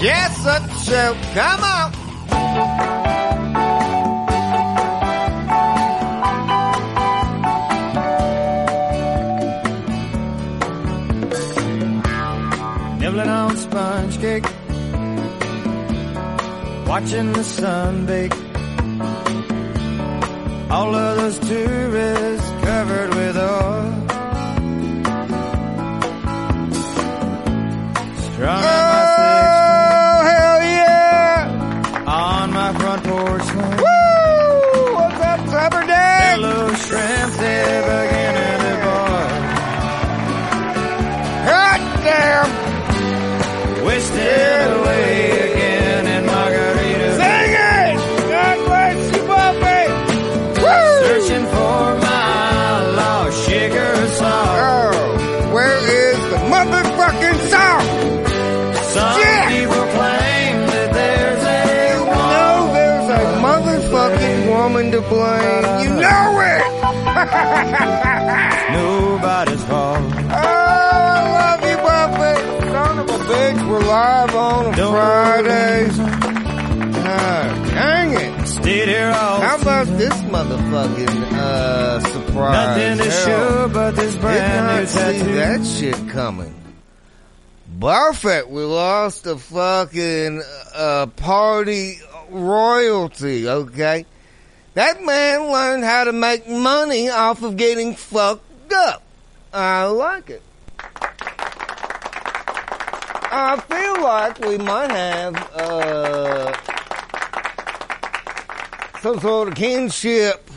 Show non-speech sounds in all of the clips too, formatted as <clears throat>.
Jessup Show. Come on. Nibbling on sponge cake, watching the sun bake. All of those tourists covered with oil. Strung Oh, live on a Don't Friday. Ah, dang it. Stayed here all How about this motherfucking, uh, surprise? Nothing to Hell, show but this brand Did not new see tattoo. that shit coming. Buffett, we lost a fucking, uh, party royalty, okay? That man learned how to make money off of getting fucked up. I like it. I feel like we might have, uh, some sort of kinship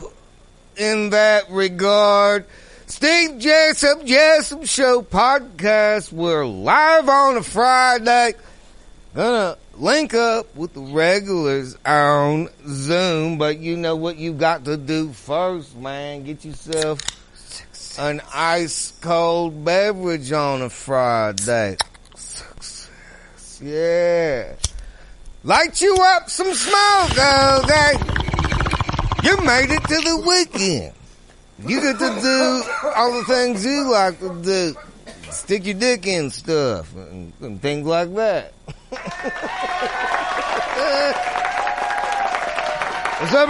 in that regard. Steve Jessup, Jessup Show podcast. We're live on a Friday. Gonna link up with the regulars on Zoom, but you know what you got to do first, man. Get yourself an ice cold beverage on a Friday. Yeah. Light you up some smoke, okay? You made it to the weekend. You get to do all the things you like to do. Stick your dick in stuff and, and things like that. <laughs>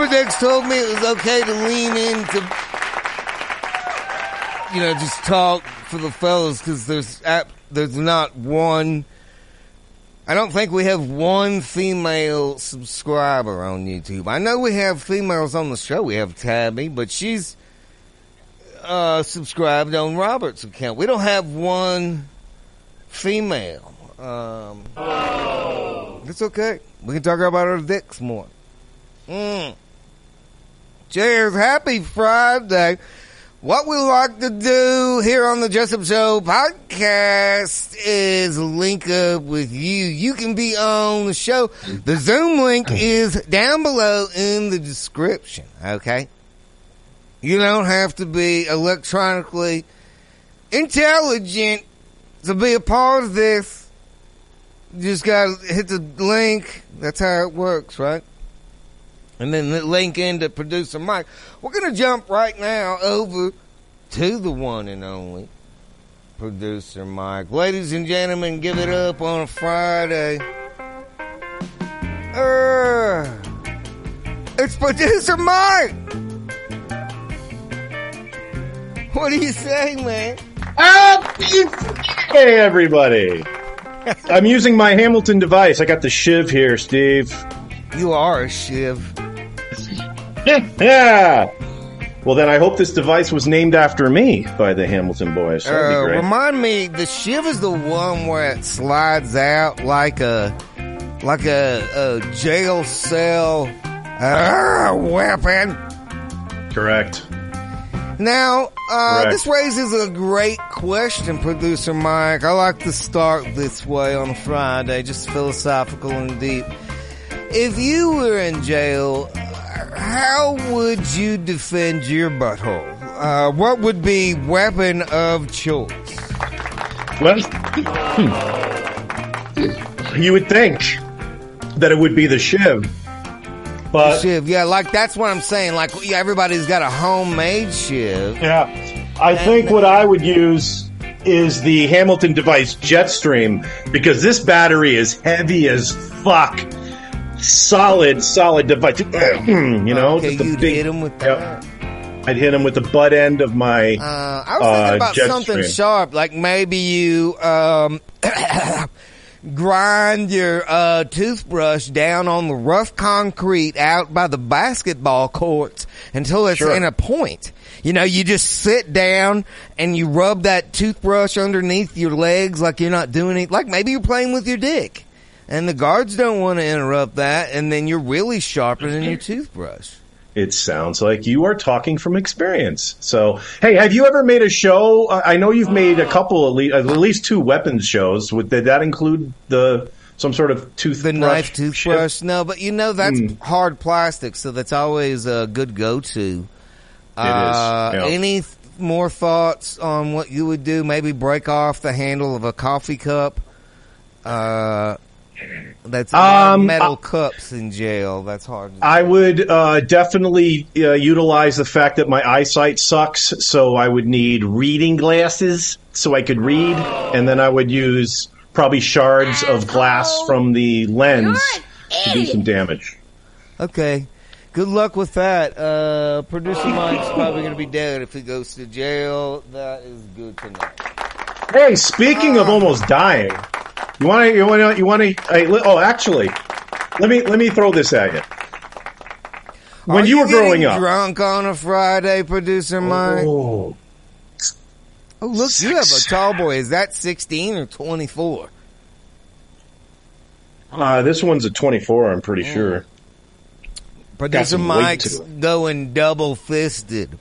Dicks told me it was okay to lean into, you know, just talk for the fellas because there's there's not one. I don't think we have one female subscriber on YouTube. I know we have females on the show. We have Tabby, but she's uh, subscribed on Robert's account. We don't have one female. Um, It's okay. We can talk about our dicks more. Mm. Cheers. Happy Friday. What we like to do here on the Jessup Show podcast is link up with you. You can be on the show. The Zoom link is down below in the description. Okay. You don't have to be electronically intelligent to be a part of this. You just gotta hit the link. That's how it works, right? And then the link into producer Mike. We're gonna jump right now over to the one and only producer Mike. Ladies and gentlemen, give it up on a Friday. Uh, it's producer Mike. What do you say, man? Hey, everybody. I'm using my Hamilton device. I got the Shiv here, Steve. You are a shiv. yeah. <laughs> Well, then I hope this device was named after me by the Hamilton boys. Uh, remind me, the shiv is the one where it slides out like a like a, a jail cell uh, weapon. Correct. Now, uh, Correct. this raises a great question, producer Mike. I like to start this way on a Friday, just philosophical and deep. If you were in jail, how would you defend your butthole? Uh, what would be weapon of choice? Well, you would think that it would be the shiv, but Shiv, yeah, like that's what I'm saying. Like yeah, everybody's got a homemade shiv. yeah, I think what I would use is the Hamilton device Jetstream because this battery is heavy as fuck. Solid, solid device. <clears throat> you know, okay, just a big- hit him with Yep. I'd hit him with the butt end of my. Uh, I was thinking Uh, about something stream. sharp, like maybe you um, <coughs> grind your uh, toothbrush down on the rough concrete out by the basketball courts until it's Sure. in a point. You know, you just sit down and you rub that toothbrush underneath your legs like you're not doing it. Like maybe you're playing with your dick. And the guards don't want to interrupt that, and then you're really sharpening your toothbrush. It sounds like you are talking from experience. So, hey, have you ever made a show? I know you've made a couple, at least, at least two weapons shows. Would did that include the some sort of toothbrush? The knife toothbrush. No, but you know that's Hmm. hard plastic, so that's always a good go-to. Uh, yeah. Any th- more thoughts on what you would do? Maybe break off the handle of a coffee cup. Uh, that's a Um, metal I- cups in jail. That's hard. To I would uh, definitely uh, utilize the fact that my eyesight sucks, so I would need reading glasses so I could read, and then I would use probably shards of glass from the lens to do some damage. Okay. Good luck with that. Uh, producer Mike's probably going to be dead if he goes to jail. That is good to know. Hey, speaking of almost dying, you want to you want to you want to oh actually, let me let me throw this at you. When Are you were growing up, drunk on a Friday, producer Mike. oh, Oh, look, you have a tall boy. Is that 16 or 24? uh, this one's a 24, I'm pretty sure. Producer Mike's going double fisted.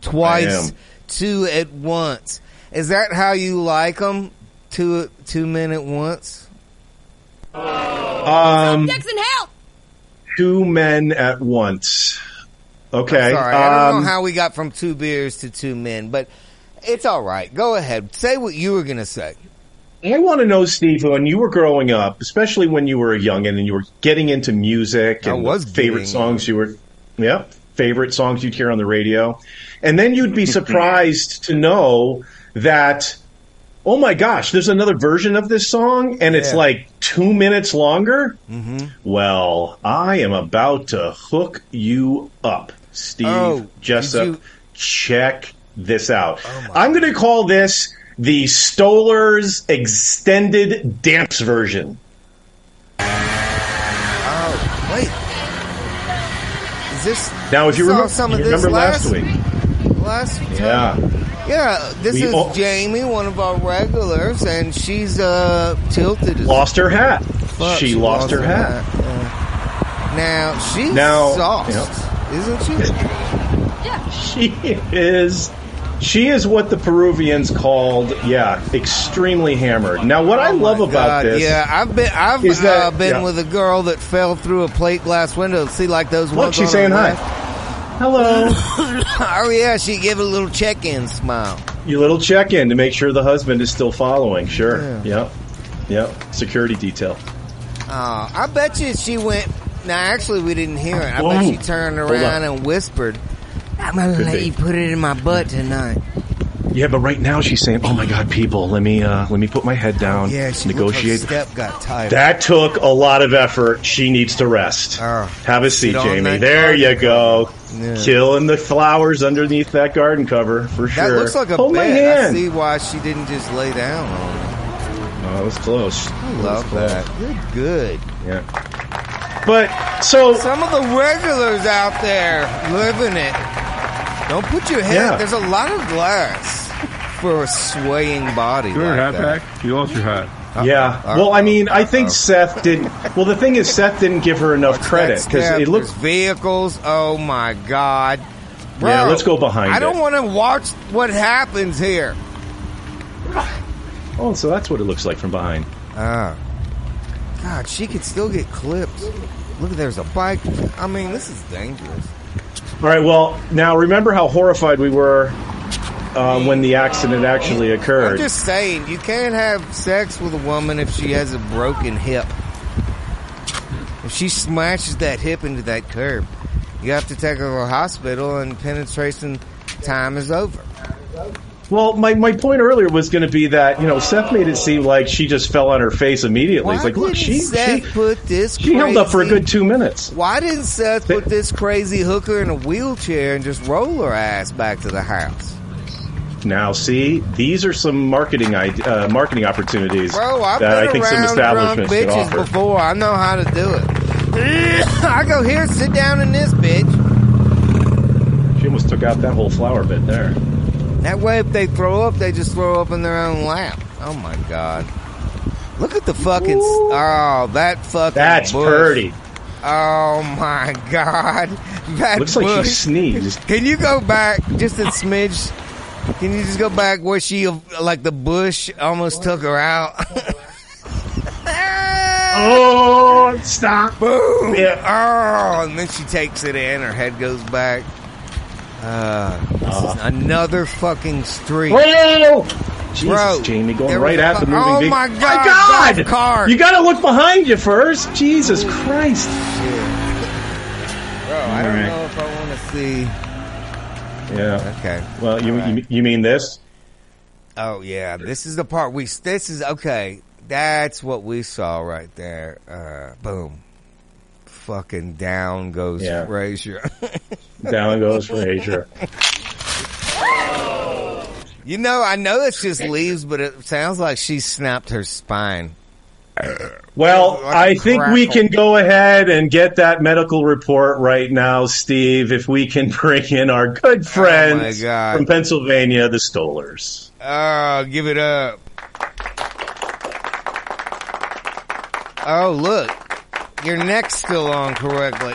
Twice, two at once. Is that how you like them? Two, two men at once? Um, Jackson, help! two men at once. Okay. Sorry, I don't um, know how we got from two beers to two men, but it's all right. Go ahead. Say what you were going to say. I want to know, Steve, when you were growing up, especially when you were a youngin' and you were getting into music I and was the favorite getting- songs you were, yeah, favorite songs you'd hear on the radio, and then you'd be <laughs> surprised to know that, oh my gosh, there's another version of this song, and it's Yeah. like two minutes longer. Mm-hmm. Well, I am about to hook you up, Steve Oh, Jessup. you- Check this out. Oh I'm going to call this the Stoller's extended dance version. Oh, wait. Is this. Now, if you saw remember, some you of this remember last week, Last time. yeah, Yeah, this We is all- Jamie, one of our regulars, and she's uh tilted lost her hat. fuck. she, lost, her hat. Yeah. Now she's Now- sauced, isn't she? yeah, She is. She is what the Peruvians called, yeah, extremely hammered. Now, what I Oh love my about this, Yeah, I've been I've that- uh, been yeah. with a girl that fell through a plate glass window. See, like those look, ones. she's saying hi. Hello. <laughs> oh yeah, she gave a little check-in smile. Your little check in to make sure the husband is still following. Sure. Yeah. Yep. Yep. Security detail. Oh, I bet you she went. Now, actually, we didn't hear it. I Whoa. bet she turned Hold around on. and whispered, "I'm gonna Could let be. you put it in my butt tonight." Yeah, but right now she's saying, "Oh my God, people, let me uh, let me put my head down, Yeah, she negotiate." Step got. That took a lot of effort. She needs to rest. Oh, Have a seat, Jamie. There you go. Yeah. Killing the flowers underneath that garden cover for sure. that looks like a Hold my bed. I hand. see why she didn't just lay down on it. Oh, that was close. I love that. Good, good. Yeah. But so Some of the regulars out there living it. Don't put your head. Yeah. There's a lot of glass for a swaying body. You wearing like a hat that. back? You lost your hat. yeah. uh, Well, I mean, I think uh-oh. Seth didn't. Well, the thing is, Seth didn't give her enough What's credit because it looks. Vehicles. Oh my god! Bro, Yeah, let's go behind I it. don't want to watch what happens here. Oh, so that's what it looks like from behind. Ah. God, she could still get clipped. Look, there's a bike. I mean, this is dangerous. All right. Well, now remember how horrified we were uh, when the accident actually occurred. I'm just saying, you can't have sex with a woman if she has a broken hip. If she smashes that hip into that curb, you have to take her to the hospital and penetration time is over. Well, my, my point earlier was going to be that you know Seth made it seem like she just fell on her face immediately. It's like, look, she Seth she, put this she held up for a good two minutes. Why didn't Seth put this crazy hooker in a wheelchair and just roll her ass back to the house? Now, see, these are some marketing uh, marketing opportunities Bro, I've that been I think some drunk establishments could bitches offer. before. I know how to do it. <laughs> I go here, sit down in this bitch. She almost took out that whole flower bed there. That way, if they throw up, they just throw up in their own lap. Oh my god! Look at the fucking. Oh, that fucking. That's bush. pretty. Oh my <laughs> god! That Looks like bush. she sneezed. Can you go back just a smidge? Can you just go back where she, like the bush, almost took her out? <laughs> Oh, stop! Boom! Yeah. Oh, and then she takes it in. Her head goes back. Uh, is another fucking street. Whoa! Jesus, Bro, Jamie, going right at the moving oh vehicle. my God, God! golf cart. You got to look behind you first. Jesus Christ! Bro, I don't Alright. know if I want to see. Yeah. Okay. Well, you Alright. you, you mean this? Oh yeah, this is the part we. This is okay. That's what we saw right there. Uh, boom. Fucking down goes Yeah. Frazier. <laughs> Down goes Frazier. you know, I know it's just leaves, but it sounds like she snapped her spine. Well, I think we can go ahead and get that medical report right now, Steve. If we can <laughs> bring in our good friends Oh from Pennsylvania, the Stolers. Oh, give it up. Oh, look. Your neck's still on correctly.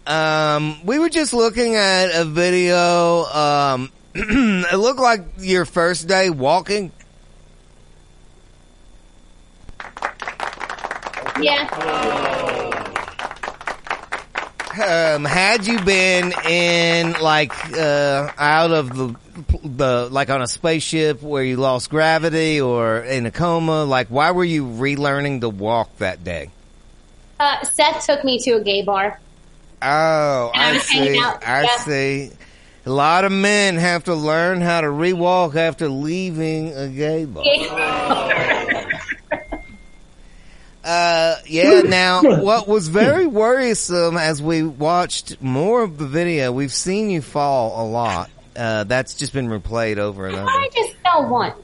<laughs> um, we were just looking at a video. Um, <clears throat> it looked like your first day walking. Yeah. Um, had you been in like uh, out of the the like on a spaceship where you lost gravity or in a coma, like why were you relearning to walk that day? Uh, Seth took me to a gay bar. Oh, And I I see. I yeah. see. A lot of men have to learn how to rewalk after leaving a gay bar. <laughs> Uh, yeah. Now, what was very worrisome as we watched more of the video, we've seen you fall a lot. Uh, that's just been replayed over and over. I just fell once.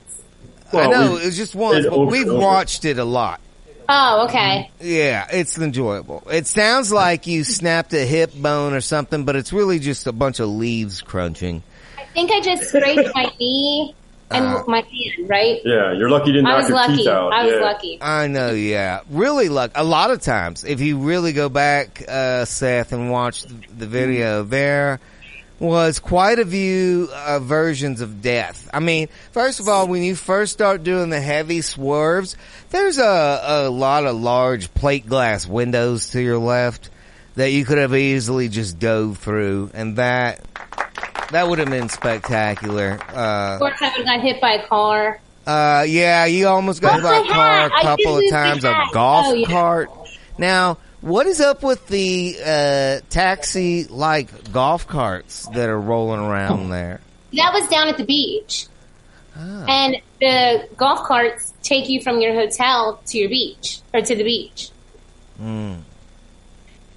I know it was just once, but over we've over. watched it a lot. Oh, okay. Yeah, it's enjoyable. It sounds like you snapped a hip bone or something, but it's really just a bunch of leaves crunching. I think I just scraped my knee and Uh, my hand, right? Yeah, you're lucky you didn't I knock was your lucky. teeth out. I was yeah. lucky. I know, yeah. Really, like a lot of times, if you really go back, uh, Seth, and watch the, the video, there was quite a few uh, versions of death. I mean, first of all, when you first start doing the heavy swerves, there's a, a lot of large plate glass windows to your left that you could have easily just dove through, and that that would have been spectacular. Uh, Of course, I would have got hit by a car. uh, yeah, you almost got hit by a car a couple of times. A golf Oh, yeah. cart. Now, what is up with the uh, taxi-like golf carts that are rolling around there? That was down at the beach. Ah. And the golf carts take you from your hotel to your beach, or to the beach. Hmm.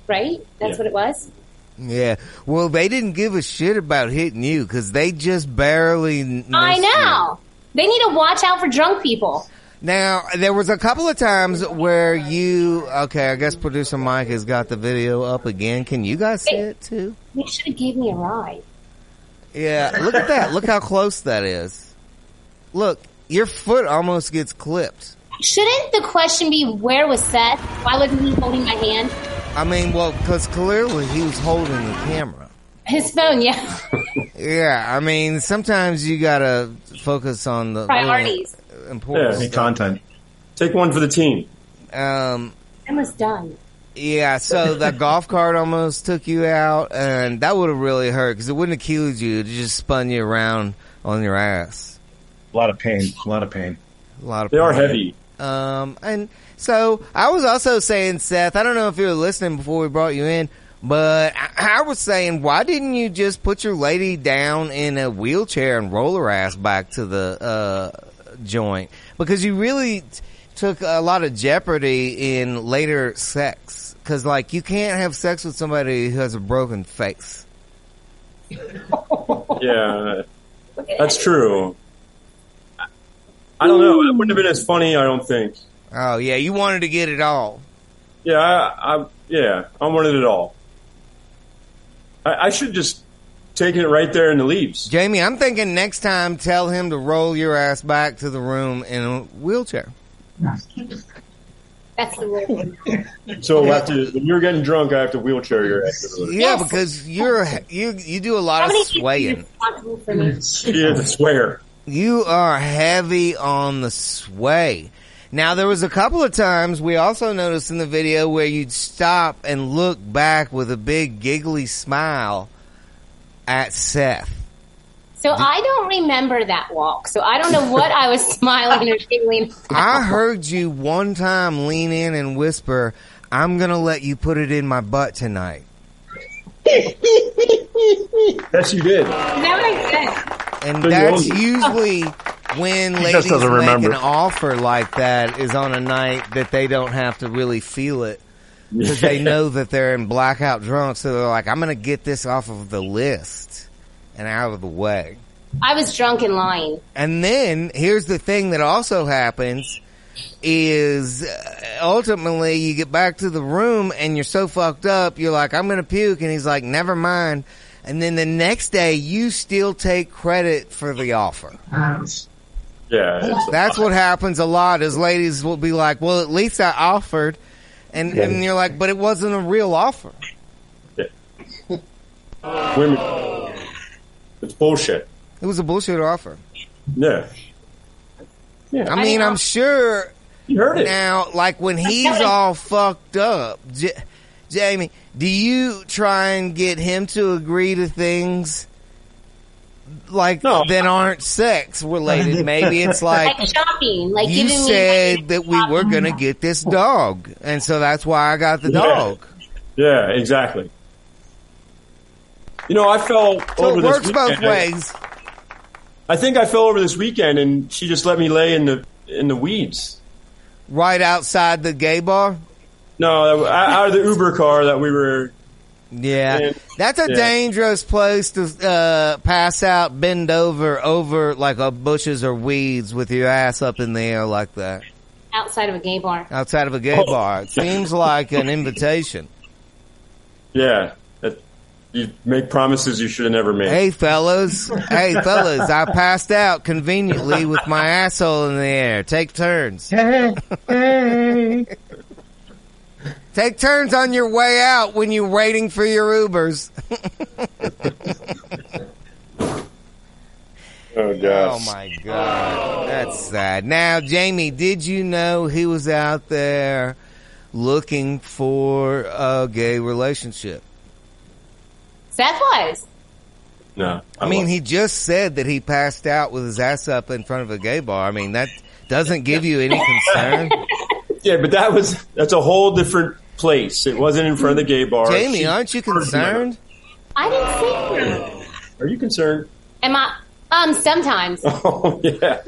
Right? That's Yeah. what it was? Yeah. Well, they didn't give a shit about hitting you because they just barely. missed I you. know. They need to watch out for drunk people. Now, there was a couple of times where you. Okay, I guess producer Mike has got the video up again. Can you guys see it too? They should have gave me a ride. Yeah, look at that. Look how close that is. Look, your foot almost gets clipped. Shouldn't the question be where was Seth? Why wasn't he holding my hand? I mean, well, because clearly he was holding the camera. His phone, yeah. Yeah, I mean, sometimes you gotta focus on the Priorities. Important Any stuff. content. Take one for the team. Um, I was done. yeah, so <laughs> that golf cart almost took you out, and that would have really hurt because it wouldn't have killed you; it just spun you around on your ass. A lot of pain. A lot of pain. A lot of They are heavy. Um, and so I was also saying, Seth, I don't know if you were listening before we brought you in, but I, I was saying, why didn't you just put your lady down in a wheelchair and roll her ass back to the, uh, joint? Because you really took a lot of jeopardy in later sex. Cause like, you can't have sex with somebody who has a broken face. <laughs> Yeah, that's true. I don't know. It wouldn't have been as funny. I don't think. Oh yeah, you wanted to get it all. Yeah, I, I yeah, I wanted it all. I, I should just taken it right there in the leaves. Jamie, I'm thinking next time tell him to roll your ass back to the room in a wheelchair. That's the word. So we'll to, when you're getting drunk, I have to wheelchair your ass. to the loo. Yeah, Yes. because you're you you do a lot How of many people are swaying. responsible for me? Yeah, to swear. You are heavy on the sway. Now there was a couple of times we also noticed in the video where you'd stop and look back with a big giggly smile at Seth. So I don't remember that walk. So I don't know what I was <laughs> smiling or giggling. I heard you one time lean in and whisper, "I'm gonna let you put it in my butt tonight." <laughs> Yes, you did. That what I? And So that's usually when just ladies make remember. an offer like that is on a night that they don't have to really feel it because they know that they're in blackout drunk. So they're like, "I'm going to get this off of the list and out of the way." I was drunk and lying. And then here's the thing that also happens is uh, ultimately you get back to the room and you're so fucked up, you're like, I'm gonna puke. And he's like, never mind. And then the next day you still take credit for the offer. Yeah. That's what happens a lot is ladies will be like, well, at least I offered. And, and you're like, but it wasn't a real offer. women. It's bullshit. It was a bullshit offer. Yeah. I mean, I'm sure You heard it. Now, like when he's all fucked up, J- Jamie, do you try and get him to agree to things like No. that aren't sex related? <laughs> Maybe it's like Like shopping. Like you giving me said that we were gonna get this dog, and so that's why I got the Yeah. dog. Yeah, exactly. You know, I fell So over it this works both ways. I think I fell over this weekend, and she just let me lay in the in the weeds. Right outside the gay bar. No, out of the Uber car that we were. Yeah, And- that's a yeah. dangerous place to uh, pass out, bend over, over like a bushes or weeds with your ass up in the air like that. outside of a gay bar. outside of a gay Oh. bar. It seems like an invitation. Yeah, that, you make promises you should have never made. Hey fellas, hey fellas, I passed out conveniently with my asshole in the air. Take turns. <laughs> Take turns on your way out when you're waiting for your Ubers. <laughs> Oh, oh gosh. Oh my god, that's sad. Now, Jamie, did you know he was out there looking for a gay relationship? Seth was. No, I mean, he just said that he passed out with his ass up in front of a gay bar. I mean, that doesn't give you any concern. <laughs> Yeah, but that was that's a whole different place. It wasn't in front of the gay bar. Jamie, She- aren't you concerned? I didn't say that. Are you concerned? Am I? Um, sometimes. <laughs> Oh yeah.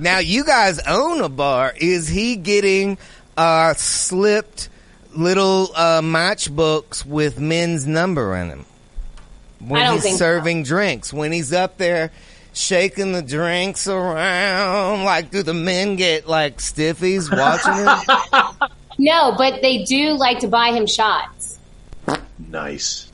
Now, you guys own a bar. Is he getting uh, slipped little uh, matchbooks with men's number in them when I don't he's think so. serving drinks? When he's up there shaking the drinks around, like, do the men get like stiffies watching him? <laughs> No, but they do like to buy him shots. Nice.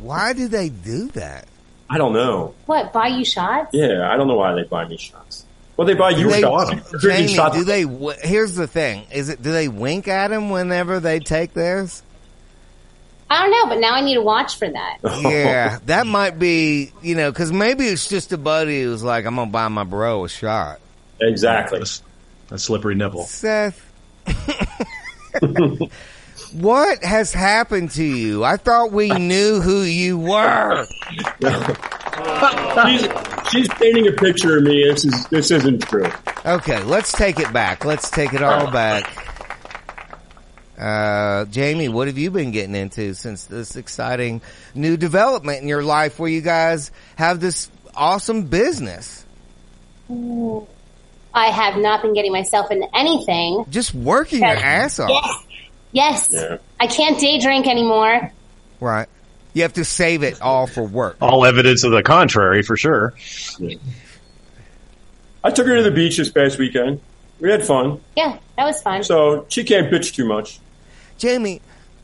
Why do they do that? I don't know. What? Buy you shots? Yeah, I don't know why they buy me shots. Well, they buy Do you they, bought 'em. drinking Jamie, shots. do they? Here's the thing: is it? Do they wink at him whenever they take theirs? I don't know, but now I need to watch for that. <laughs> Yeah, that might be. You know, because maybe it's just a buddy who's like, "I'm gonna buy my bro a shot." Exactly. That's a slippery nipple. Seth, what has happened to you? I thought we knew who you were. <laughs> She's, she's painting a picture of me. This is this isn't true. Okay, let's take it back. Let's take it all back. Uh, Jamie, what have you been getting into since this exciting new development in your life where you guys have this awesome business? I have not been getting myself into anything. Just working your ass off. Yes. Yes. Yeah. I can't day drink anymore. Right. You have to save it all for work. All evidence of the contrary, for sure. I took her to the beach this past weekend. We had fun, Yeah, that was fun. so she can't bitch too much. Jamie,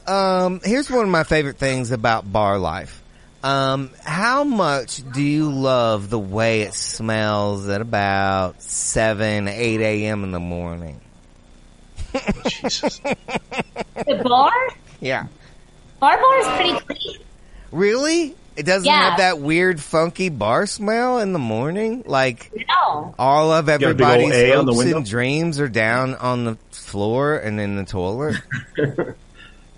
um, here's one of my favorite things about bar life. Um, how much do you love the way it smells at about 7, 8 a.m. in the morning? Jesus. the bar? <laughs> Yeah. Bar bar is pretty clean. Really? It doesn't Yeah. have that weird funky bar smell in the morning? Like No. all of a big old everybody's A on the hopes and dreams are down on the floor and in the toilet? <laughs>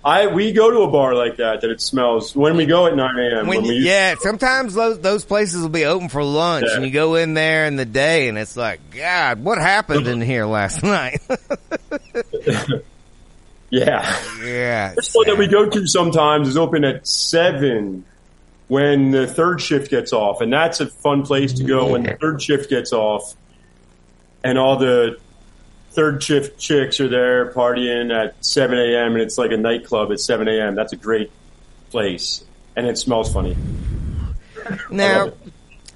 I we go to a bar like that that it smells when we go at nine a.m. When, we yeah, sometimes those, those places will be open for lunch Yeah. and you go in there in the day and it's like, God, what happened in here last <laughs> night? <laughs> yeah. yeah. This one that we go to sometimes is open at seven when the third shift gets off, and that's a fun place to go when the third shift gets off, and all the third shift chicks are there partying at seven a.m. and it's like a nightclub at seven a.m. That's a great place, and it smells funny. Now,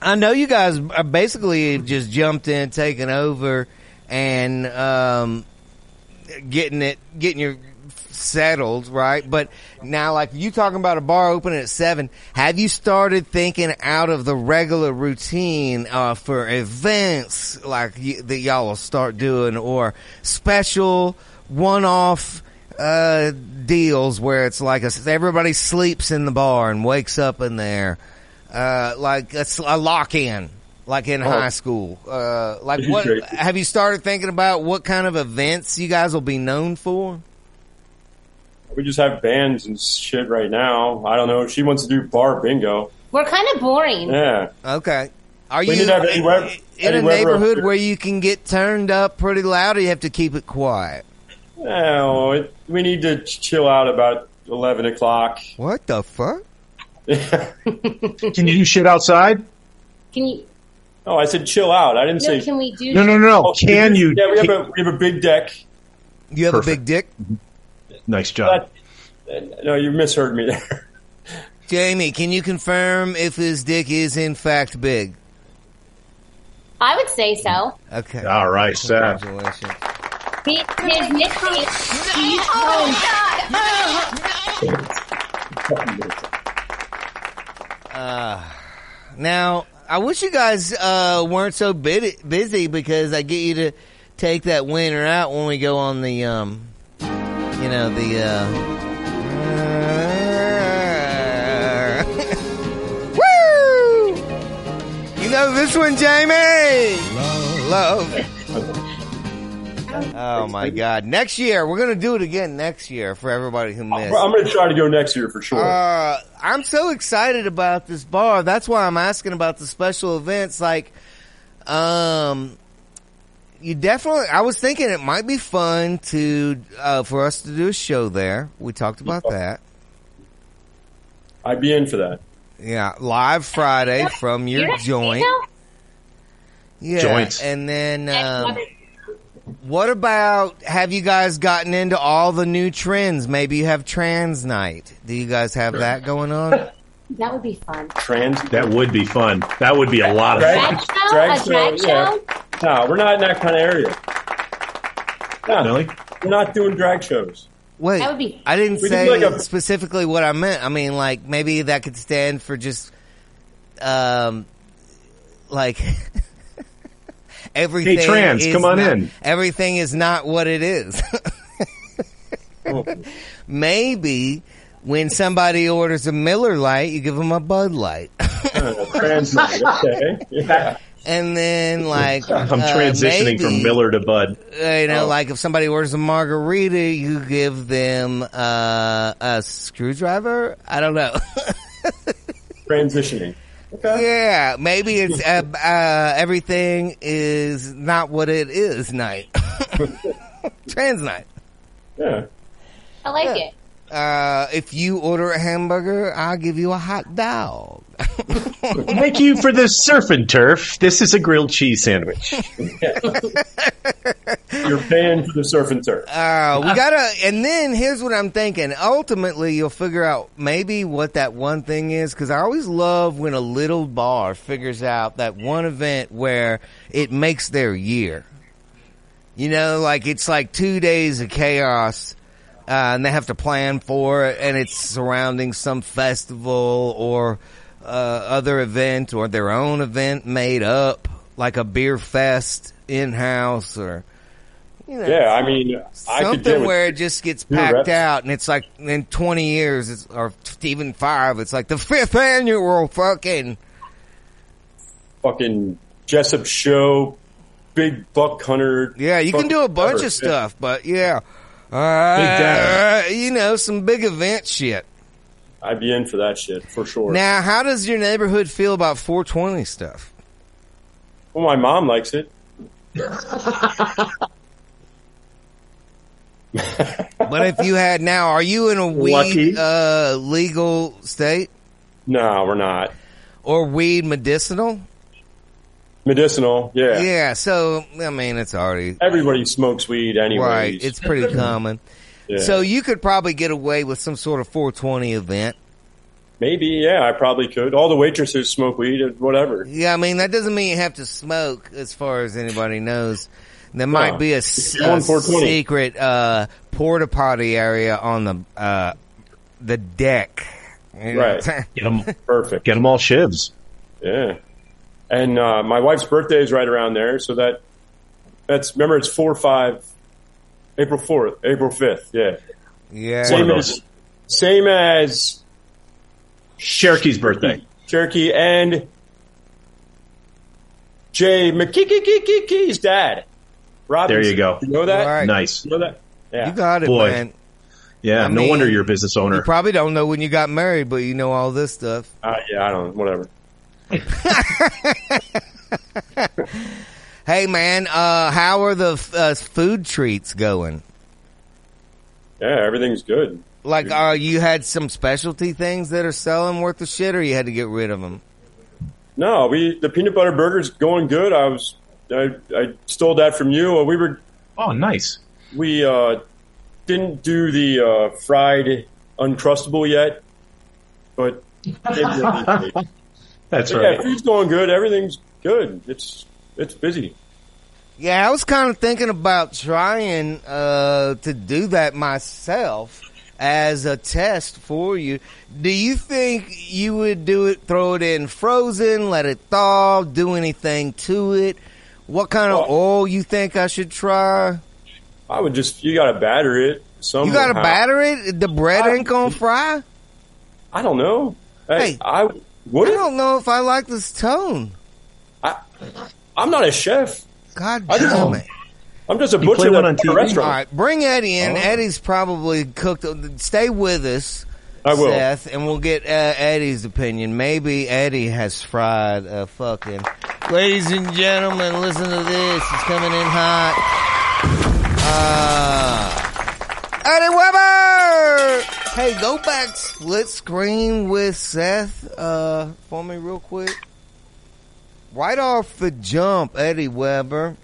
I know you guys are basically just jumped in, taking over, and um, getting it, getting your settled, right? But now, like you talking about a bar opening at seven, have you started thinking out of the regular routine uh, for events like y- that y'all will start doing, or special one-off? Uh, deals where it's like a, everybody sleeps in the bar and wakes up in there uh, like a lock-in, like in high school. Uh, like what? Have you started thinking about what kind of events you guys will be known for? We just have bands and shit right now. I don't know. She wants to do bar bingo. We're kind of boring. Yeah. Okay. Are We you did have in, Web- in a Eddie up neighborhood where you can get turned up pretty loud, or you have to keep it quiet? Oh, it, we need to chill out about eleven o'clock. What the fuck? <laughs> Can you do shit outside? Can you? Oh, I said chill out. I didn't No, say. can we do? No, no, no, no. Oh, Can you? Yeah, we have a we have a big deck. You have Perfect. a big dick, mm-hmm. Nice job. But, no, you misheard me there. <laughs> Jamie. Can you confirm if his dick is in fact big? I would say so. Okay. All right, Seth. Congratulations. His, his nickname. Now, I wish you guys uh, weren't so busy because I get you to take that winner out when we go on the, um, you know, the. Uh, <laughs> Woo! You know this one, Jamie. Love. Oh my God! Next year we're gonna do it again. Next year for everybody who missed. I'm going to try to go next year for sure. Uh, I'm so excited about this bar. That's why I'm asking about the special events. Like, um, you definitely. I was thinking it might be fun to uh, for us to do a show there. We talked about that. I'd be in for that. Yeah, live Friday from your You're- joint. Yeah, Joints. and then um, what about? Have you guys gotten into all the new trends? Maybe you have trans night. Do you guys have that going on? <laughs> that would be fun. Trans. That would be fun. That would be a lot of Drag- fun. Drag show? drag a drag show, yeah. No, we're not in that kind of area. No, Really? we're not doing drag shows. Wait, That would be- I didn't We say could do like a- specifically what I meant. I mean, like maybe that could stand for just, um, like <laughs> everything. Hey, trans, is come on not- in. Everything is not what it is. Oh, <laughs> Maybe when somebody orders a Miller Lite, you give them a Bud Light, uh, trans <laughs> night. Okay. Yeah. and then like I'm uh, transitioning maybe, from Miller to Bud. uh, you know, Oh. like if somebody orders a margarita, you give them uh, a screwdriver. I don't know. <laughs> Transitioning. Okay. yeah, maybe it's uh, uh, everything is not what it is night. <laughs> Trans night. Yeah. I like Yeah. it. Uh, if you order a hamburger, I'll give you a hot dog. <laughs> Thank you for the surf and turf. This is a grilled cheese sandwich. <laughs> You're paying for the surf and turf. Uh, we <laughs> gotta, and then here's what I'm thinking. Ultimately, you'll figure out maybe what that one thing is, because I always love when a little bar figures out that one event where it makes their year. You know, like it's like two days of chaos, uh, and they have to plan for it, and it's surrounding some festival or uh, other event or their own event made up, like a beer fest in house or. You know, Yeah, I mean, I something with where it just gets packed reps. out and it's like in 20 years it's, or even five it's like the fifth annual fucking fucking Jessup show, big buck hunter. yeah you can do a bunch of stuff but yeah uh, dad. you know some big event shit I'd be in for that shit for sure. now how does your neighborhood feel about 420 stuff well, my mom likes it. <laughs> but if you had now are you in a weed uh, legal state No, we're not or weed medicinal medicinal. Yeah. yeah so i mean it's already everybody smokes weed anyway. right it's pretty <laughs> common Yeah. So you could probably get away with some sort of 420 event. maybe, yeah, I probably could. All the waitresses smoke weed, or whatever. Yeah, I mean that doesn't mean you have to smoke, as far as anybody knows. There might No. be a, s- a secret uh, porta potty area on the uh, the deck. You know what I'm Right. Get them, Perfect. get them all shivs. Yeah. And uh, my wife's birthday is right around there, so that that's remember it's four five, April fourth, April fifth. Yeah. Yeah. Same as those. same as Cherokee's birthday. Cherokee and Jay McKee's dad. Robinson. There you go. You know that? Right. Nice. You know that? Yeah. You got it, Boy. man. Yeah, I no mean, wonder you're a business owner. You owner. probably don't know when you got married, but you know all this stuff. Uh, yeah, I don't. Whatever. Hey, man, uh, how are the uh, food treats going? Yeah, everything's good. Like, uh, you had some specialty things that are selling worth the shit, or you had to get rid of them? No, we the peanut butter burger's going good. I was I, I stole that from you. Uh, We were Oh, nice. we uh, didn't do the uh, fried uncrustable yet, but <laughs> yeah, That's right. food's going good. Everything's good. It's it's busy. Yeah, I was kind of thinking about trying uh, to do that myself as a test for you. Do you think you would do it, throw it in frozen, let it thaw, do anything to it? What kind of Well- oil you think I should try? I would just you got to batter it. Somehow. You got to batter it? The bread I- ain't gonna fry? I don't know. Hey, Hey, I would. I it? don't know if I like this tone. I'm not a chef. God I just- damn it. I'm just a You butcher one at on a TV? All restaurant. right, bring Eddie in. Oh. Eddie's probably cooked. Stay with us, I will. Seth, and we'll get uh, Eddie's opinion. Maybe Eddie has fried a fucking. Ladies and gentlemen, listen to this. It's coming in hot. Uh, Eddie Weber! Hey, go back split screen with Seth uh, for me real quick. Right off the jump, Eddie Weber.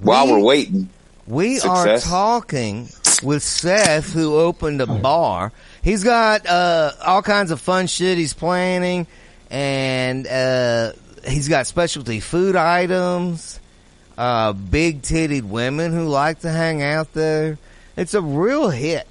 While We- we're waiting, We Success. are talking with Seth, who opened a bar. He's got uh, all kinds of fun shit he's planning, and uh, he's got specialty food items, uh, big titted women who like to hang out there. It's a real hit.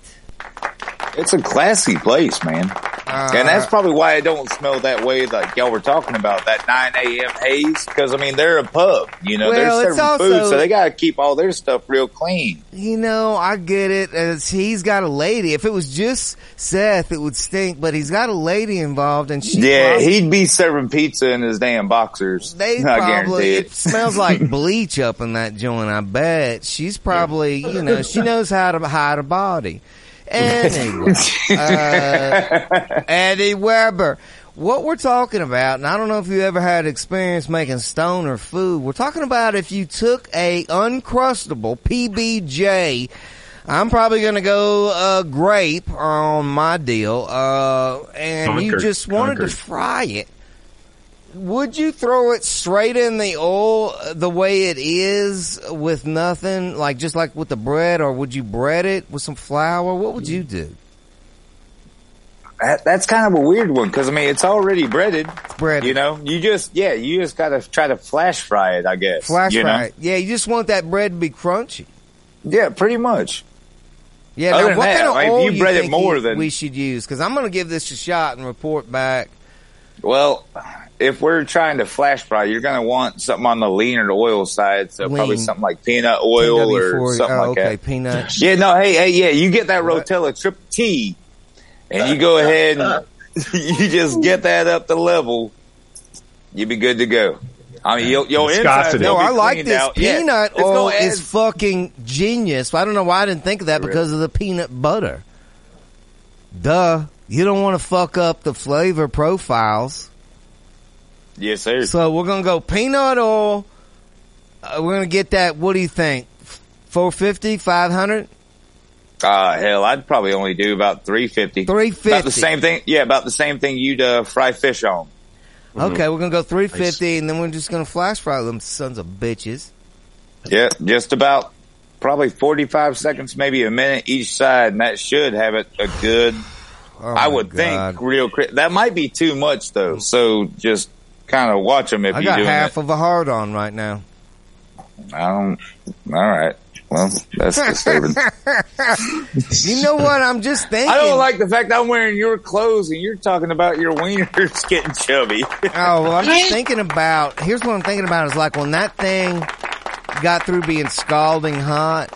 It's a classy place, man. Uh, and that's probably why it don't smell that way like y'all were talking about, that 9 a.m. haze. Cause I mean, they're a pub, you know, Well, they're serving food, also- so they gotta keep all their stuff real clean. You know, I get it. As he's got a lady. If it was just Seth, it would stink. But he's got a lady involved, and she. Yeah, prob- he'd be serving pizza in his damn boxers. They <laughs> I probably. It it. smells like <laughs> bleach up in that joint. I bet she's probably. You know, she knows how to hide a body. Anyway, <laughs> uh, Eddie Weber. What we're talking about, and I don't know if you ever had experience making stoner food. We're talking about if you took a uncrustable PBJ. I'm probably going to go uh, grape on my deal, uh, and you just wanted Concord. to fry it. Would you throw it straight in the oil the way it is with nothing, like just like with the bread, or would you bread it with some flour? What would you do? That, that's kind of a weird one because I mean it's already breaded. It's Breaded. You know, you just yeah, you just gotta try to flash fry it. I guess. Flash you fry know? it. Yeah, you just want that bread to be crunchy. Yeah, pretty much. Yeah, Other now what that, kind of like, oil you you bread it more you- than- we should use? Because I'm going to give this a shot and report back. Well, if we're trying to flash fry, you're gonna want something on the leaner oil side. So probably something like peanut oil or PW40 something oh, like okay, that. peanut. Yeah, no, hey, hey, yeah, you get that What? Rotella Triple T, and you go ahead and <laughs> you just get that up to level. You'd be good to go. I mean, your, your inside Viscosity. No, I like this out. Peanut it's gonna oil add- is fucking genius. I don't know why I didn't think of that because of the peanut butter. Duh. You don't want to fuck up the flavor profiles. Yes, sir. So we're gonna go peanut oil. Uh, we're gonna get that. What do you think? 450, 500? Uh, hell, I'd probably only do about 350. 350. About the same thing. Yeah, about the same thing you'd uh, fry fish on. Okay, we're gonna go 350 and then we're just gonna flash fry them sons of bitches. Yeah, just about probably 45 seconds, maybe a minute each side, and that should have it a good, <sighs> Oh I would God. think, real cri That might be too much though, so just kind of watch them if I you're got half of a hard on right now. I don't, alright. Well, that's disturbing. <laughs> You know what? I'm just thinking. <laughs> I don't like the fact I'm wearing your clothes and you're talking about your <laughs> wieners getting chubby. Oh, well, I'm just thinking about. Here's what I'm thinking about is like when that thing got through being scalding hot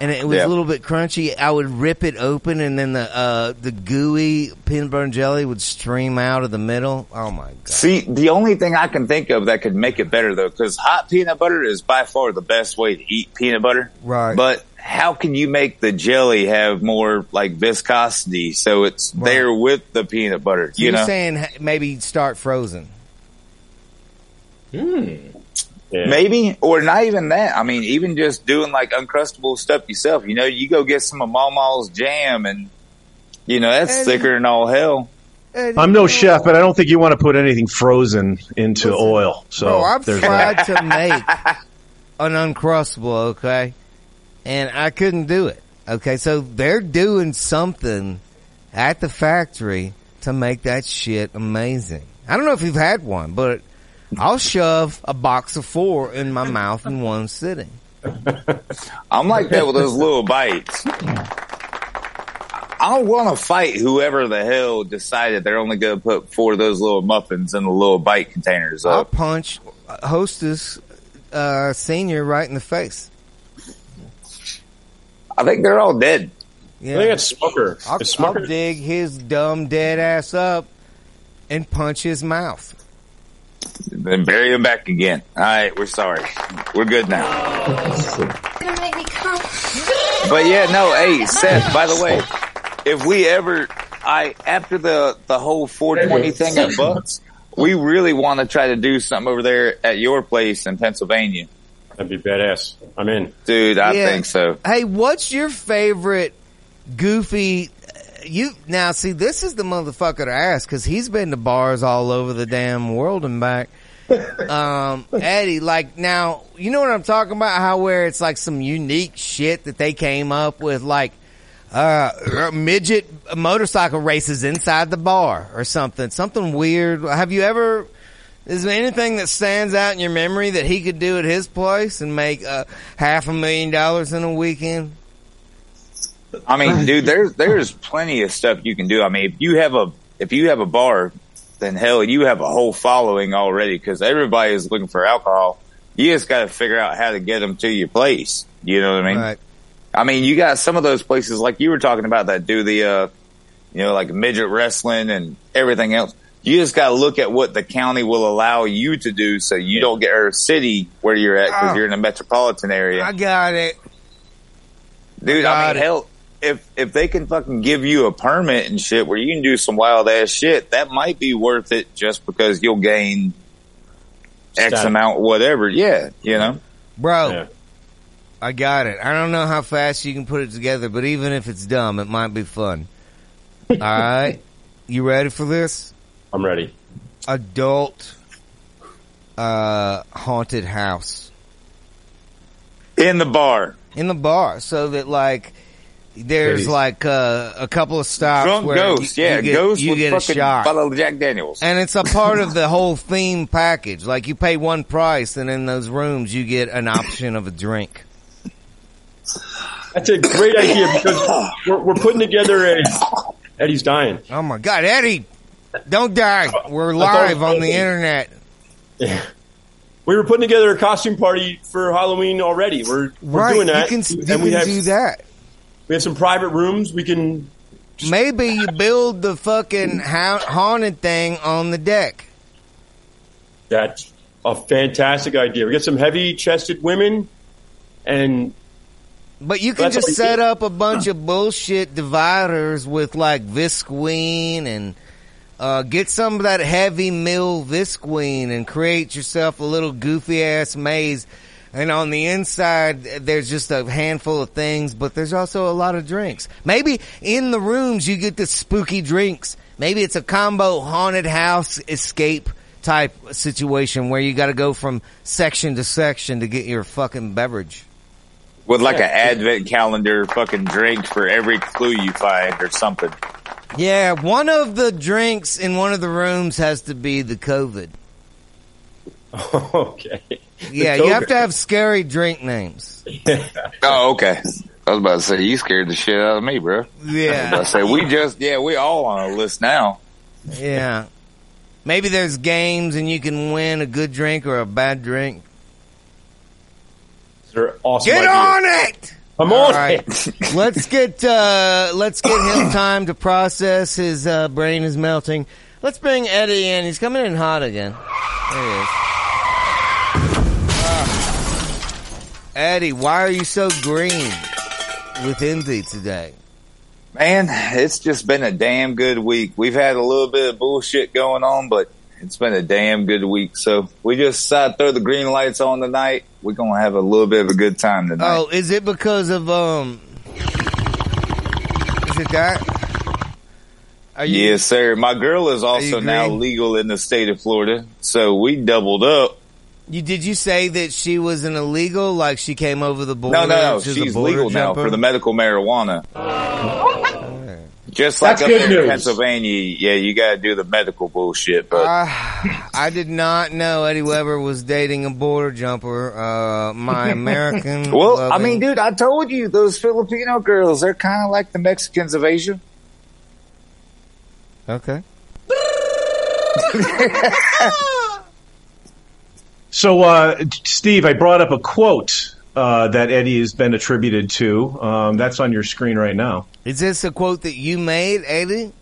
and it was Yeah. a little bit crunchy, I would rip it open and then the uh, the gooey peanut butter jelly would stream out of the middle. Oh my god! See, the only thing I can think of that could make it better though, because hot peanut butter is by far the best way to eat peanut butter. Right. But how can you make the jelly have more like viscosity so it's Right. there with the peanut butter? So you you're know, saying maybe start frozen. Yeah. maybe or not even that. I mean, even just doing like uncrustable stuff yourself. You know, you go get some of Mama's jam, and you know that's And- thicker than all hell. I'm no chef, but I don't think you want to put anything frozen into oil. So Bro, I've there's tried that. to make an uncrustable, okay, and I couldn't do it. Okay, so they're doing something at the factory to make that shit amazing. I don't know if you've had one, but I'll shove a box of four in my mouth in one sitting. I'm like that with those little bites. I don't want to fight whoever the hell decided they're only going to put four of those little muffins in the little bite containers I'll punch hostess uh, senior right in the face. I think they're all dead. Yeah. I think it's Smucker. I'll, Is I'll dig his dumb dead ass up and punch his mouth. Then bury him back again. All right, we're sorry. We're good now. gonna make me come. But yeah, no, hey, Seth, by the way, if we ever, I, after the, the whole 420 thing at Bucks, we really want to try to do something over there at your place in Pennsylvania. That'd be badass. I'm in. Dude, I Yeah. think so. Hey, what's your favorite goofy? You now see this is the motherfucker to ask because he's been to bars all over the damn world and back. <laughs> Um, Eddie, like now, you know what I'm talking about? How where it's like some unique shit that they came up with, like uh, midget motorcycle races inside the bar or something, something weird. Have you ever? Is there anything that stands out in your memory that he could do at his place and make uh, half a million dollars in a weekend? I mean, dude, there's there's plenty of stuff you can do. I mean, if you have a if you have a bar, then hell, you have a whole following already because everybody is looking for alcohol. You just got to figure out how to get them to your place. You know what I mean? Right. I mean, you got some of those places like you were talking about that do the, uh, you know, like midget wrestling and everything else. You just got to look at what the county will allow you to do so you don't get, or city where you're at because Oh. you're in a metropolitan area. I got it. Dude, I, got mean, it. hell, if if they can fucking give you a permit and shit where you can do some wild ass shit, that might be worth it just because you'll gain X Status. amount, whatever. Yeah, you know. Bro, Yeah. I got it. I don't know how fast you can put it together, but even if it's dumb, it might be fun. <laughs> All right? You ready for this? I'm ready. Adult uh haunted house In the bar, in the bar so that like there's Goodies. like uh, a couple of stops drunk where ghost, you, yeah, you get, ghost you get a shot. Follow Jack Daniels. And it's a part of the <laughs> whole theme package. Like you pay one price and in those rooms you get an option of a drink. That's a great idea because we're, we're putting together a. Eddie's dying. Oh my god, Eddie! Don't die. We're I thought it live on the internet. Yeah. We were putting together a costume party for Halloween already. We're, we're right, doing that. you can, you and we can have, do that. We have some private rooms. We can. Maybe you build the fucking ha- haunted thing on the deck. That's a fantastic idea. We get some heavy chested women and But you can just set up a bunch of bullshit dividers with like Visqueen and uh, get some of that heavy mill Visqueen and create yourself a little goofy ass maze. And on the inside, there's just a handful of things, but there's also a lot of drinks. Maybe in the rooms you get the spooky drinks. Maybe it's a combo haunted house escape type situation where you got to go from section to section to get your fucking beverage. with like an advent calendar fucking drink for every clue you find or something. Yeah, one of the drinks in one of the rooms has to be the COVID. <laughs> okay. <laughs> Yeah, you have to have scary drink names. <laughs> Oh, okay. I was about to say you scared the shit out of me, bro. Yeah. I Yeah, say we just yeah we all on a list now. yeah. Maybe there's games and you can win a good drink or a bad drink. They're awesome. Get ideas. on it! I'm All on right. it. <laughs> let's get uh let's get him <coughs> time to process. His uh, brain is melting. Let's bring Eddie in. He's coming in hot again. There he is. Eddie, why are you so green with envy today? Man, it's just been a damn good week. We've had a little bit of bullshit going on, but it's been a damn good week. So we just decided to throw the green lights on tonight. We're gonna have a little bit of a good time tonight. Oh, is it because of um? Is it that? Are you? Yes, sir. My girl is also now legal in the state of Florida, so we doubled up. You did you say that she was an illegal? Like she came over the border? No, no, no. She's a She's border legal now for the medical marijuana. Just like That's up good there in news. Pennsylvania, yeah, you got to do the medical bullshit. But I, I did not know Eddie Weber was dating a border jumper. Uh, my <laughs> American. well, I mean, dude, I told you those Filipino girls—they're kind of like the Mexicans of Asia. Okay. <laughs> <laughs> So, uh, Steve, I brought up a quote uh, that Eddie has been attributed to. Um, that's on your screen right now. Is this a quote that you made, Eddie?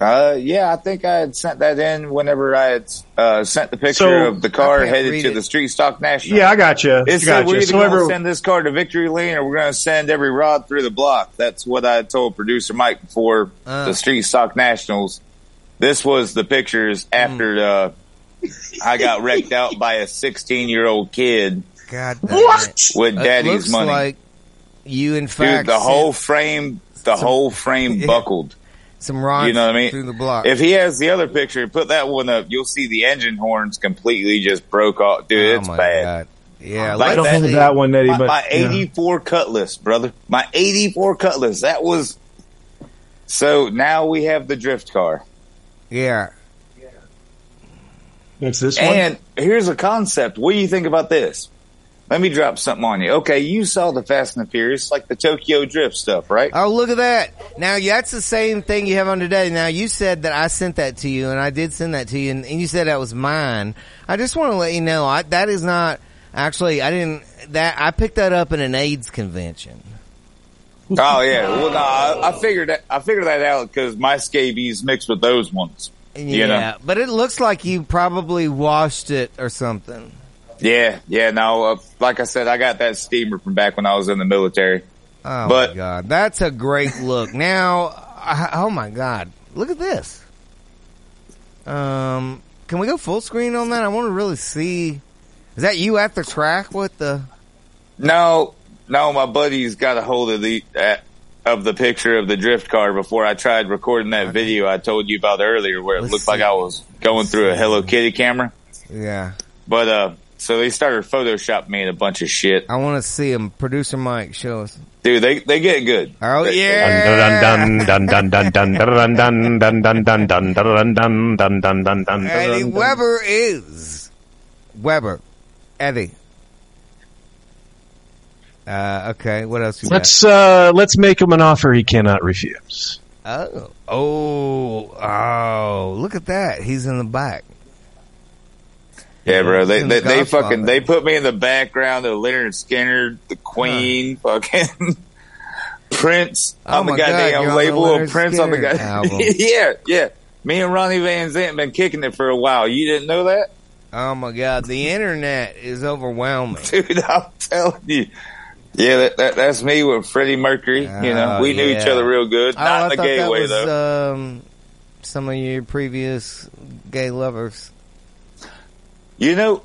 Uh, yeah, I think I had sent that in whenever I had uh, sent the picture So- of the car headed to it. the Street Stock National. Yeah, I got you. It said we're either So going to every- send this car to Victory Lane or we're going to send every rod through the block. That's what I had told producer Mike before Uh. the Street Stock Nationals. This was the pictures after uh, I got wrecked out by a 16 year old kid God damn it. with It daddy's looks money. like you, in Dude, the whole frame, the whole frame <laughs> Yeah. buckled. some rods You know what I mean? through the block. If he has the other picture, put that one up. You'll see the engine horns completely just broke off. Dude, oh it's my bad. God. Yeah, Like I don't that- have that one, Eddie, My, but my yeah. 84 Cutlass, brother. My 84 Cutlass. That was. So now we have the drift car. Yeah. It's this one. And here's a concept. What do you think about this? let me drop something on you. Okay, you saw the Fast and the Furious, like the Tokyo Drift stuff, right? Oh, look at that. Now, that's the same thing you have on today. Now, you said that I sent that to you, and I did send that to you, and, and you said that was mine. I just want to let you know, I, that is not, actually, I didn't, that, I picked that up in an AIDS convention. Oh yeah. <laughs> Well, no, I, I figured that I figured that out because my scabies mixed with those ones. Yeah, You know? but it looks like you probably washed it or something. Yeah, yeah. No, uh, like I said, I got that steamer from back when I was in the military. Oh But- my god, that's a great look. <laughs> Now, I, oh my god, look at this. Um, can we go full screen on that? I want to really see. Is that you at the track with the? No, no, my buddies got a hold of the of the picture of the drift car before I tried recording that okay. video I told you about earlier, where it Let's looked see. like I was going Let's through see. a Hello Kitty camera. Yeah, but uh, so they started Photoshop me and a bunch of shit. I want to see them. Producer Mike, show us. Dude, they they get good. Oh yeah. Eddie Weber is Weber. Eddie uh, okay, what else you? Let's uh, let's make him an offer he cannot refuse. Oh, oh, oh! Look at that. He's in the back. Yeah, bro. They they, the they fucking they put me in the background of Lynyrd Skynyrd, the Queen, fucking <laughs> Prince Oh on the my God, goddamn on the label of Leonard Prince on the goddamn album. <laughs> yeah, yeah. Me and Ronnie Van Zant been kicking it for a while. You didn't know that, Oh my God, the internet is overwhelming. <laughs> dude? I'm telling you. Yeah, that, that that's me with Freddie Mercury. you know, Oh, we knew each other real good. Oh, Not I in a thought gay that way was though. um, some of your previous gay lovers. You know,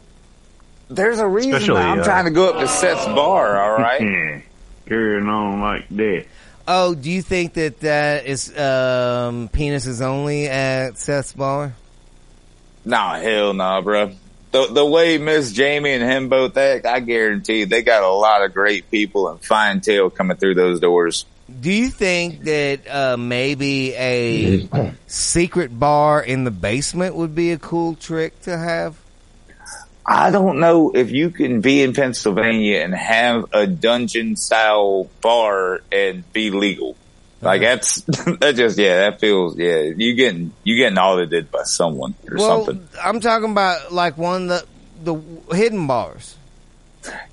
there's a reason Especially, I'm uh, trying to go up to Seth's bar. All <laughs> right. Carrying on like that. Oh, do you think that that is um, penises only at Seth's bar? Nah, hell nah, bro. The the way Miss Jamie and him both act, I guarantee they got a lot of great people and fine tail coming through those doors. Do you think that uh, maybe a secret bar in the basement would be a cool trick to have? I don't know if you can be in Pennsylvania and have a dungeon style bar and be legal. Like that's <laughs> that just yeah that feels yeah you getting you getting audited by someone or well, something. I'm talking about like one of the the hidden bars.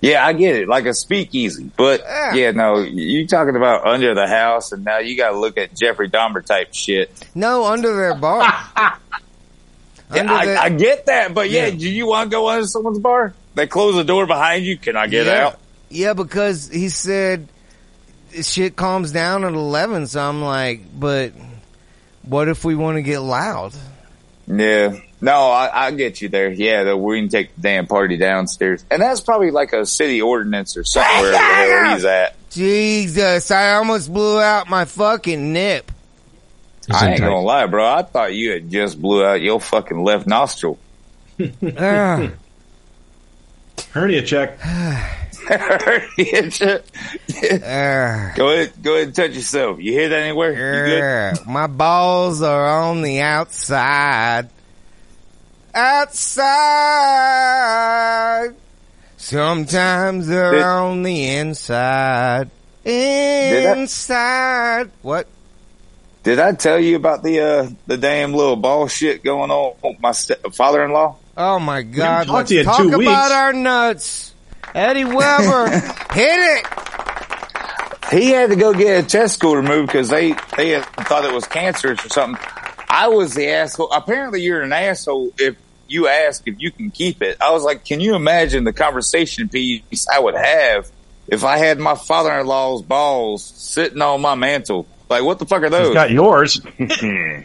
Yeah, I get it, like a speakeasy. But Yeah. yeah, no, you talking about under the house, and now you got to look at Jeffrey Dahmer type shit. No, under their bar. <laughs> Yeah, Under I, I get that, but yeah, Yeah. do you want to go under someone's bar? They close the door behind you. Can I get yeah. out? Yeah, because he said shit calms down at eleven. So I'm like, but what if we want to get loud? Yeah. No, I, I get you there. Yeah, that we can take the damn party downstairs, and that's probably like a city ordinance or something wherever the hell he's at. Jesus, I almost blew out my fucking nip. I ain't gonna lie, bro. I thought you had just blew out your fucking left nostril. Ah. Hernia check. Yeah, Ah. go ahead, go ahead and touch yourself. You hear that anywhere? You good? My balls are on the outside. Outside. Sometimes they're Did- on the inside. I- Inside. What? Did I tell you about the uh the damn little ball shit going on with my st- father-in-law? Oh my God. talked Let's to you in talk two about weeks. our nuts. Eddie Weber, <laughs> hit it. He had to go get a testicle removed because they they had thought it was cancerous or something. I was the asshole. Apparently, you're an asshole if you ask if you can keep it. I was like, can you imagine the conversation piece I would have if I had my father-in-law's balls sitting on my mantle? Like, what the fuck are those? He's got yours. <laughs> <laughs>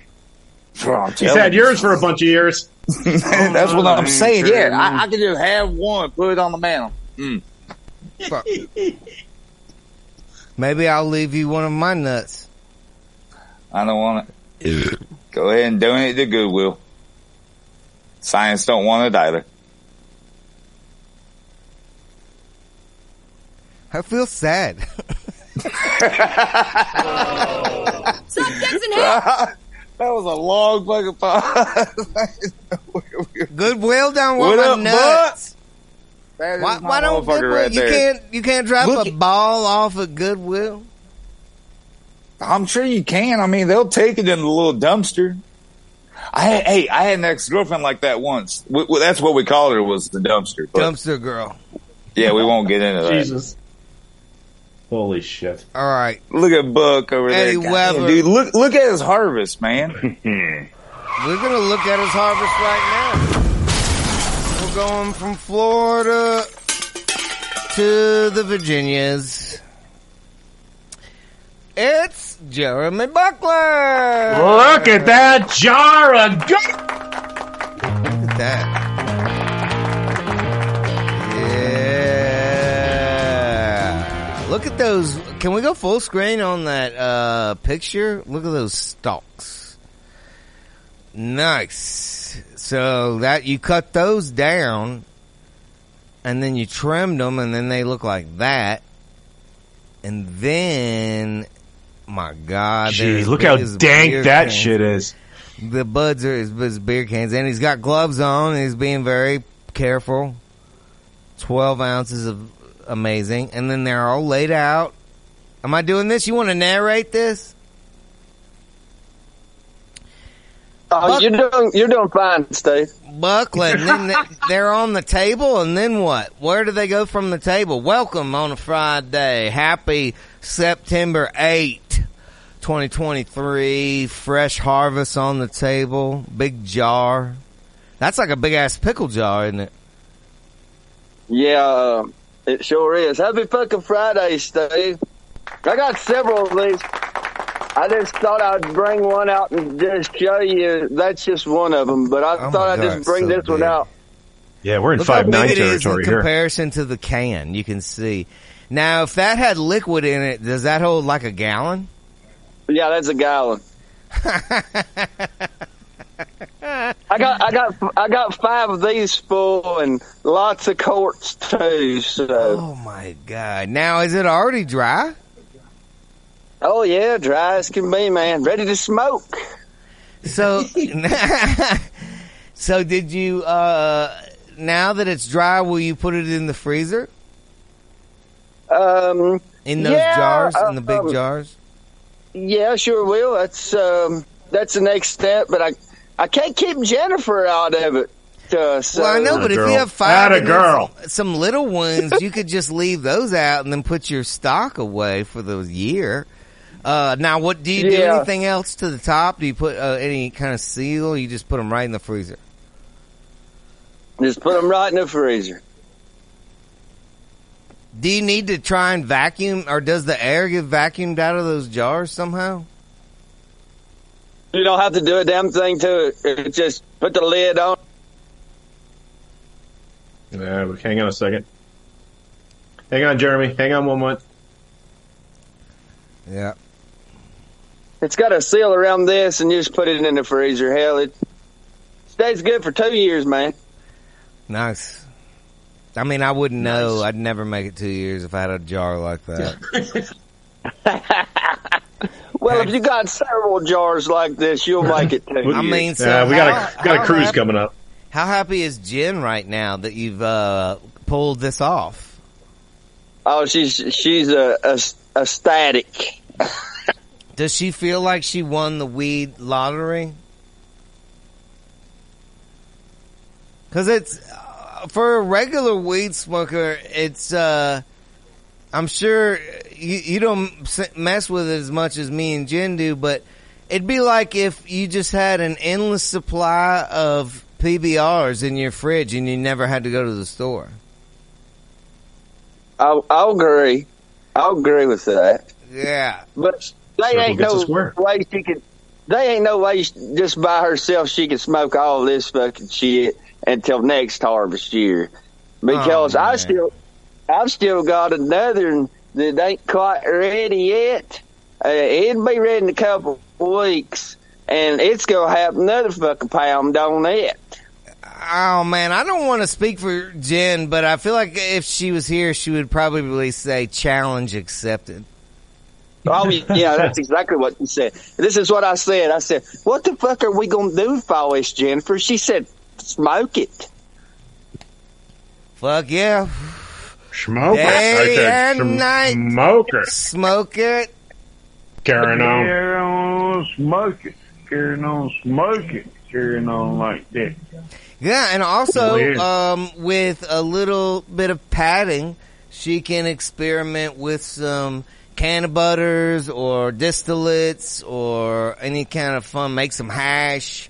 Bro, He's had yours for a bunch of years. That's what I'm saying. Yeah, I, I could just have one, put it on the mantle. Mm. Fuck. <laughs> Maybe I'll leave you one of my nuts. I don't want it. <laughs> Go ahead and donate to Goodwill. Science don't want it either. I feel sad. <laughs> that was a long fucking pause. Goodwill don't What want up, nuts. That is Why, why don't Goodwill, right you there. can't you can't drop Look a ball off at Goodwill? I'm sure you can. I mean, they'll take it in the little dumpster. I had, hey, I had an ex girlfriend like that once. W- w- that's what we called her was the dumpster. But Dumpster girl. yeah, we won't get into that. Jesus. Holy shit. All right. Look at Buck over Eddie there, Goddamn, Weber. dude. Look, look at his harvest, man. <laughs> We're gonna look at his harvest right now. Going from Florida to the Virginias. It's Jeremy Buckland. Look at that jar of gold. Look at that. Yeah. Look at those. Can we go full screen on that uh, picture? Look at those stalks. Nice. So that you cut those down, and then you trimmed them, and then they look like that. And then, my God, as look how dank that cans. shit is. The buds are his, as beer cans, and he's got gloves on. And he's being very careful. Twelve ounces of amazing, and then they're all laid out. Am I doing this? You want to narrate this? Oh, you're doing you're doing fine, Steve. Bucklet, and <laughs> then th- they're on the table, and then what? Where do they go from the table? Welcome on a Friday. Happy September 8, 2023. Fresh harvest on the table. Big jar. That's like a big ass pickle jar, isn't it? Yeah, uh, it sure is. Happy fucking Friday, Steve. I got several of these. I just thought I'd bring one out and just show you. That's just one of them, but I Oh thought my I'd God, just bring so this one out. Yeah, we're in Look five big nine it is in here. comparison to the can. You can see. Now, if that had liquid in it, does that hold like a gallon? Yeah, that's a gallon. <laughs> I got, I got, I got five of these full and lots of quarts too. So, Oh my god! Now is it already dry? Oh yeah, dry as can be, man. Ready to smoke. So, <laughs> so did you? uh Now that it's dry, will you put it in the freezer Um, in those Yeah, jars, in the big um, jars? Yeah, sure will. That's um, that's the next step, but I I can't keep Jennifer out of it. Uh, so, Well, I know, but if you girl. have five, Atta and girl. some, some little ones, you could just leave those out and then put your stock away for the year. Uh, now, what do you do? Yeah. Anything else to the top? Do you put uh, any kind of seal? You just put them right in the freezer. just put them right in the freezer. Do you need to try and vacuum, or does the air get vacuumed out of those jars somehow? You don't have to do a damn thing to it. It Just put the lid on. Uh, hang on a second. Hang on, Jeremy. Hang on one month. Yeah. It's got a seal around this, and you just put it in the freezer. Hell, it stays good for two years, man. Nice. I mean, I wouldn't know. I'd never make it two years if I had a jar like that. <laughs> Well, if you got several jars like this, you'll make it two. <laughs> I years. mean, so Yeah, we got how- a got a cruise happy- coming up. How happy is Jen right now that you've uh, pulled this off? oh, she's she's a, a ecstatic. <laughs> Does she feel like she won the weed lottery? Because it's uh, for a regular weed smoker, it's. uh I'm sure you, you don't mess with it as much as me and Jen do, but it'd be like if you just had an endless supply of PBRs in your fridge and you never had to go to the store. I'll, I'll agree. I'll agree with that. Yeah. But they Circle ain't no way she can. They ain't no way she- just by herself she can smoke all this fucking shit until next harvest year, because Oh, I still, I've still got another that ain't quite ready yet. Uh, it'll be ready in a couple weeks, and it's gonna have another fucking pound on it. Oh man, I don't want to speak for Jen, but I feel like if she was here, she would probably say challenge accepted. Oh <laughs> yeah, that's exactly what she said. This is what I said. I said, "What the fuck are we gonna do for this, Jennifer?" She said, "Smoke it." Fuck yeah. Smoke it. I Day said and night. smoke it. Smoke it. Carrying on. Carry on smoking. Carrying on smoking. Carrying on like that. Yeah, and also Weird. um, with a little bit of padding, she can experiment with some can butters or distillates or any kind of fun. Make some hash.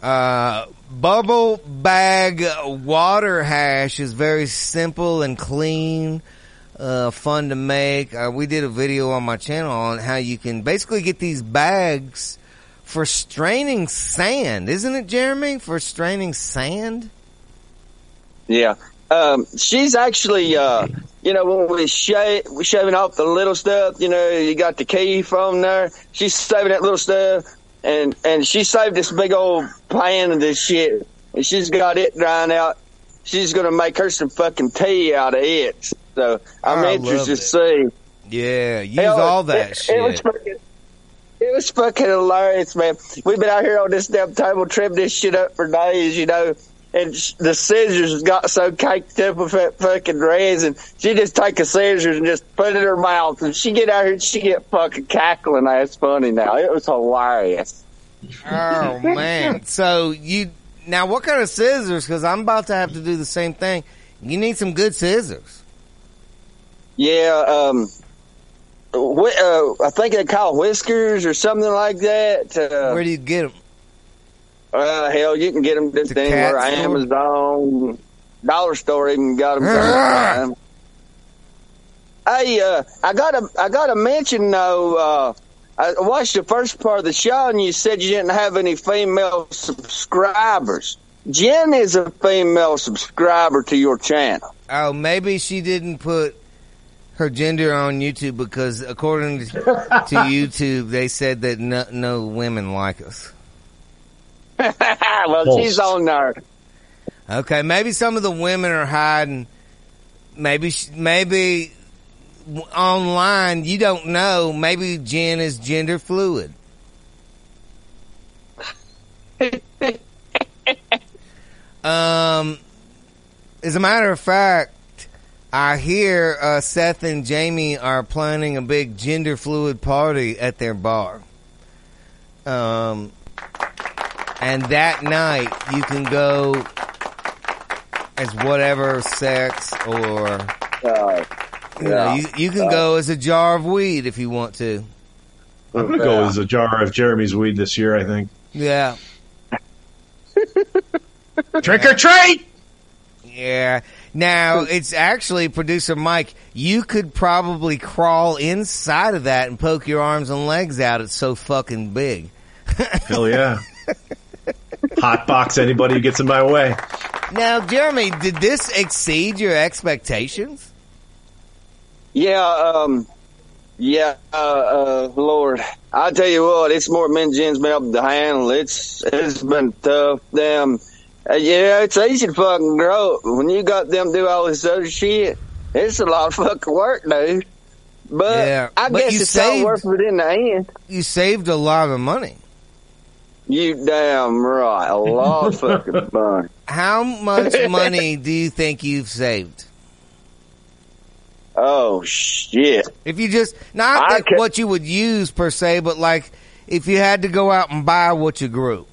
Uh, bubble bag water hash is very simple and clean. Uh, fun to make. Uh, we did a video on my channel on how you can basically get these bags for straining sand, isn't it, Jeremy? For straining sand? Yeah. Um, she's actually, uh, you know, when we shave, we shaving off the little stuff, you know, you got the key from there. She's saving that little stuff, and and she saved this big old pan of this shit, and she's got it drying out. She's gonna make her some fucking tea out of it. So I'm I interested to see. Yeah, use Hell, all that it, shit. It was fucking, it was fucking hilarious, man. We've been out here on this damn table trimming this shit up for days, you know. And sh- the scissors got so caked up with that fucking resin. She just take a scissors and just put it in her mouth, and she get out here and she get fucking cackling. That's funny now. It was hilarious. oh <laughs> man! So you now what kind of scissors? Because I'm about to have to do the same thing. You need some good scissors. Yeah, um, whi- uh, I think they call whiskers or something like that. Uh, Where do you get them? Uh, hell, you can get them just The anywhere. cat store? Amazon, dollar store even got them. <laughs> hey, uh, I gotta, I gotta mention though. Uh, I watched the first part of the show, and you said you didn't have any female subscribers. Jen is a female subscriber to your channel. Oh, maybe she didn't put her gender on YouTube because according to, to <laughs> YouTube, they said that no, no women like us. <laughs> well, False. she's on there. Okay, maybe some of the women are hiding. Maybe, maybe online you don't know. Maybe Jen is gender fluid. <laughs> um, as a matter of fact, I hear uh, Seth and Jamie are planning a big gender fluid party at their bar. Um, and that night you can go as whatever sex or Uh, you know you, you can go as a jar of weed if you want to. I'm gonna go as a jar of Jeremy's weed this year. I think. Yeah, <laughs> Trick or treat. yeah. Now it's actually producer Mike. You could probably crawl inside of that and poke your arms and legs out. It's so fucking big. <laughs> Hell yeah. Hot box anybody who gets in my way. Now, Jeremy, did this exceed your expectations? Yeah, um, yeah, uh, uh, Lord, I tell you what, it's more than Jen's been able to handle. It's it's been tough. Damn, uh, yeah, it's easy to fucking grow when you got them do all this other shit. It's a lot of fucking work, dude. But Yeah, I but guess it's saved- all worth it in the end. You saved a lot of money. You damn right, a lot of fucking <laughs> money. How much <laughs> money do you think you've saved? Oh shit! If you just not I like ca- what you would use per se, but like if you had to go out and buy what you grew.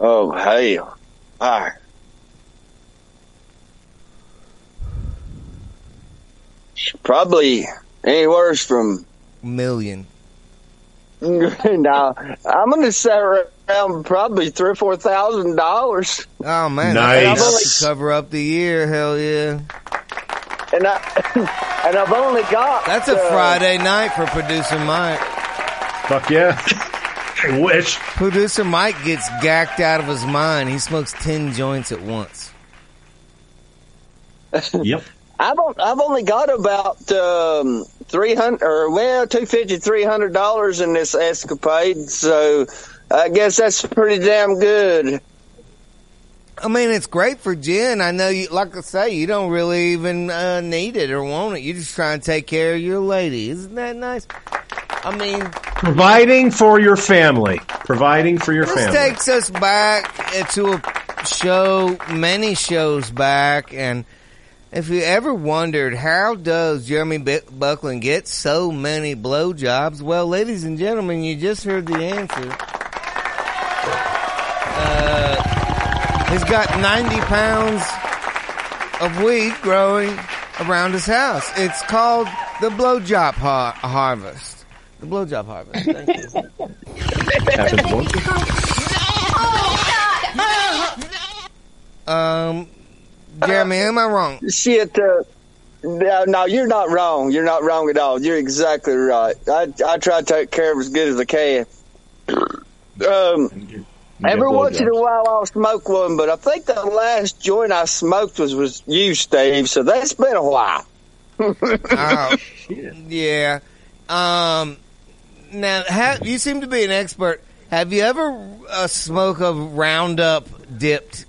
Oh hell! All right. Probably anywhere from Million. <laughs> no, I'm going to say around probably three or four thousand dollars, Oh man, Nice. that's enough to cover up the year. Hell yeah! and I <laughs> and I've only got That's a uh, Friday night for producer Mike. Fuck yeah. <laughs> I wish. Producer Mike gets gacked out of his mind. He smokes ten joints at once. Yep. I've I've only got about um, three hundred or well two fifty three hundred dollars in this escapade, so I guess that's pretty damn good. I mean, it's great for Jen. I know you, like I say, you don't really even uh, need it or want it. You're just trying to take care of your lady. Isn't that nice? I mean, Providing for your family. Providing for your this family. This takes us back uh, to a show many shows back, and if you ever wondered how does Jeremy Buckland get so many blowjobs, well, ladies and gentlemen, you just heard the answer. Uh, he's got 90 pounds of weed growing around his house. It's called the blowjob har- harvest. The blowjob harvest. Thank you. Um, Jeremy, am I wrong? Shit, uh, no, no, you're not wrong. You're not wrong at all. You're exactly right. I I try to take care of as good as I can. <clears throat> Um, every once in a while I'll smoke one, but I think the last joint I smoked was was you, Steve. So that's been a while. <laughs> Oh, yeah. Um, now, ha you seem to be an expert. Have you ever uh, smoked a Roundup dipped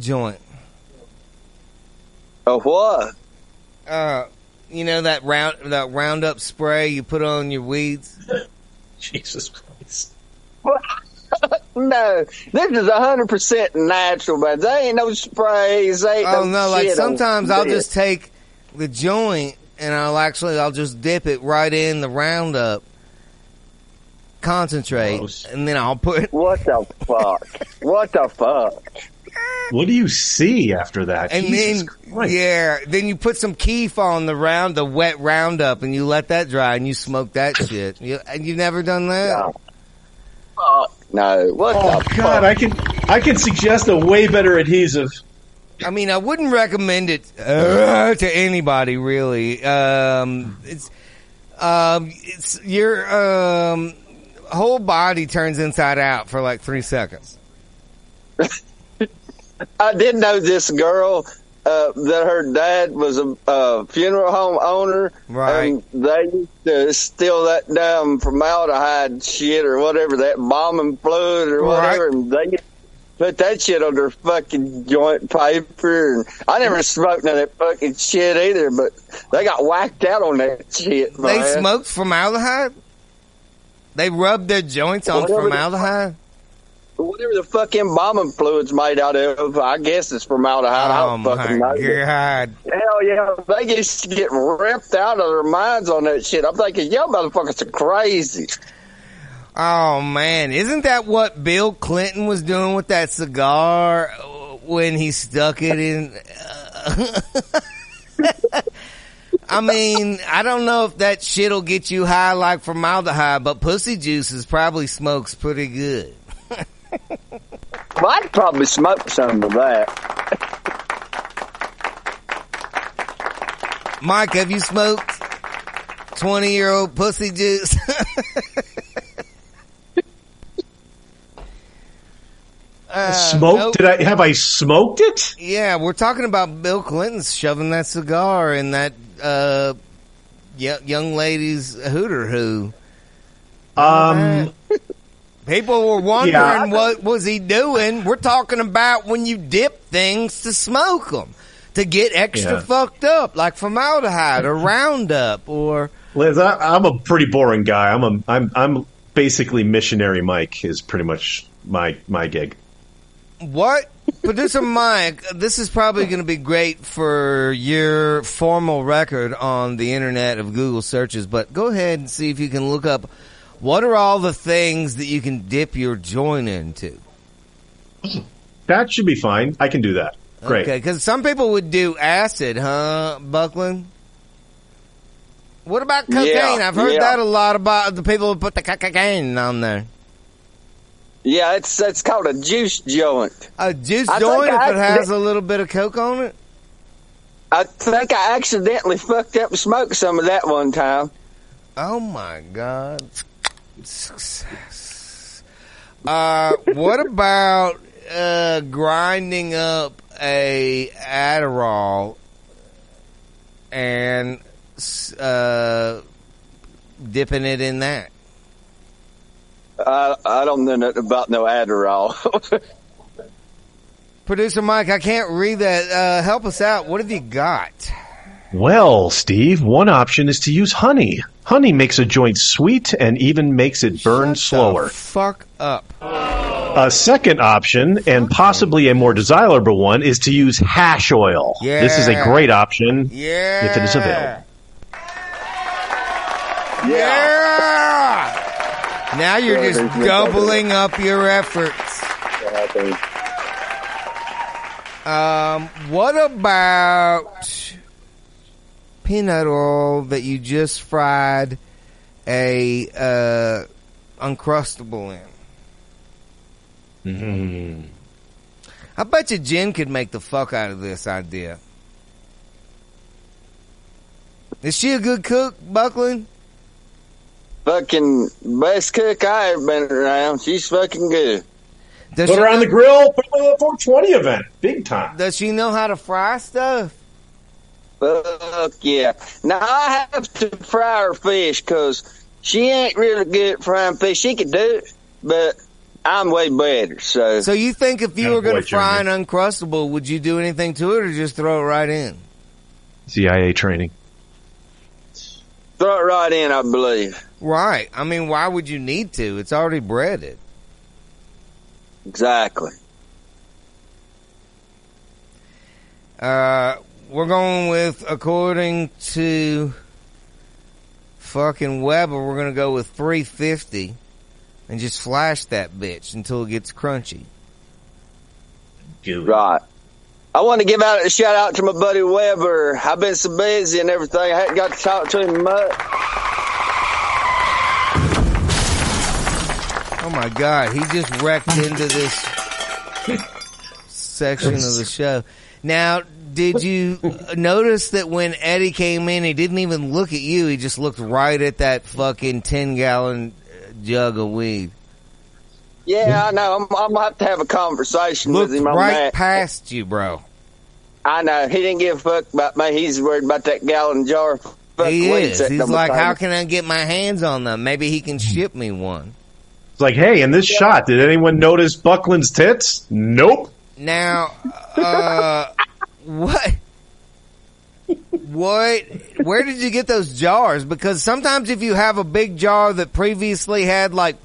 joint? A what? Uh, you know that round that Roundup spray you put on your weeds. <laughs> Jesus Christ. <laughs> No, this is hundred percent natural, man. There ain't no sprays. There ain't Oh no, no! Like shit on sometimes I'll just take the joint and I'll actually I'll just dip it right in the Roundup concentrate, and then I'll put What the <laughs> fuck? what the fuck? What do you see after that? And Jesus then, Christ. yeah, then you put some keef on the round, the wet roundup, and you let that dry, and you smoke that <laughs> shit. You, and you've never done that? Fuck no. What Oh the God, fuck? I can I can suggest a way better adhesive. I mean, I wouldn't recommend it uh, to anybody, really. Um, it's, um, it's your um, whole body turns inside out for like three seconds. <laughs> I did know this girl uh, that her dad was a uh, funeral home owner, Right. and they used to steal that damn formaldehyde shit or whatever that bombing fluid or whatever, and they put that shit on their fucking joint paper. And I never smoked none of that fucking shit either, but they got whacked out on that shit. They man. smoked formaldehyde. They rubbed their joints on Whatever formaldehyde. Whatever the fucking bombing fluid's made out of. I guess it's formaldehyde. I Oh don't my fucking know. god! Hell yeah, they used to get ripped out of their minds on that shit. I'm thinking, y'all motherfuckers are crazy. Oh man, isn't that what Bill Clinton was doing with that cigar when he stuck it in? <laughs> I mean, I don't know if that shit'll get you high like formaldehyde, but pussy juices probably smokes pretty good. Well, I'd probably smoke some of that. Mike, have you smoked twenty year old pussy juice? <laughs> Uh, Smoked? nope. Did I have I smoked it? Yeah, we're talking about Bill Clinton shoving that cigar in that uh, y- young lady's hooter who. Um, People were wondering Yeah. what was he doing. We're talking about when you dip things to smoke them to get extra Yeah. fucked up, like formaldehyde or Roundup or. Liz, I, I'm a pretty boring guy. I'm a I'm I'm basically missionary. Mike is pretty much my my gig. What? Producer Mike, this is probably going to be great for your formal record on the internet of Google searches, but go ahead and see if you can look up what are all the things that you can dip your joint into. That should be fine. I can do that. Great. Okay, because some people would do acid, huh, Buckland? What about cocaine? Yeah, I've heard yeah. that a lot about the people who put the cocaine on there. Yeah, it's it's called a juice joint. A juice I joint if I it has a little bit of coke on it? I think I accidentally fucked up and smoked some of that one time. Oh my god. Success. Uh, what about uh, grinding up a Adderall and uh, dipping it in that? I I don't know about no Adderall. Producer Mike, I can't read that. Uh, help us out. What have you got? Well, Steve, one option is to use honey. Honey makes a joint sweet and even makes it burn Shut slower. the fuck up. A second option, and possibly a more desirable one, is to use hash oil. Yeah. This is a great option Yeah. if it is available. Yeah. Now you're just doubling up your efforts. Um, what about peanut oil that you just fried a uh, uncrustable in? Mm. I bet you Jen could make the fuck out of this idea. Is she a good cook, Buckland? Fucking best cook I ever been around. She's fucking good. Does Put she her on the grill. Put her on the 420 event. Big time. Does she know how to fry stuff? Fuck yeah. Now I have to fry her fish because she ain't really good at frying fish. She can do it, but I'm way better. So, So you think if you Yeah, were going to fry an uncrustable, would you do anything to it or just throw it right in? CIA training. throw it right in, I believe. Right. I mean, why would you need to? It's already breaded. Exactly. Uh, we're going with, according to fucking Weber, we're going to go with 350 and just flash that bitch until it gets crunchy. Right. I want to give out a shout out to my buddy Weber. I've been so busy and everything. I hadn't got to talk to him much. Oh my god, he just wrecked into this <laughs> section of the show. Now, did you notice that when Eddie came in, he didn't even look at you, he just looked right at that fucking 10 gallon jug of weed. Yeah, I know. I'm, I'm gonna have to have a conversation Looked with him on right that. past you, bro. I know. He didn't give a fuck about me. He's worried about that gallon jar. Fuck he is. He's on my like, how can I get my hands on them? Maybe he can ship me one. It's like, hey, in this shot, did anyone notice Buckland's tits? Nope. Now, uh, what? What? Where did you get those jars? Because sometimes if you have a big jar that previously had like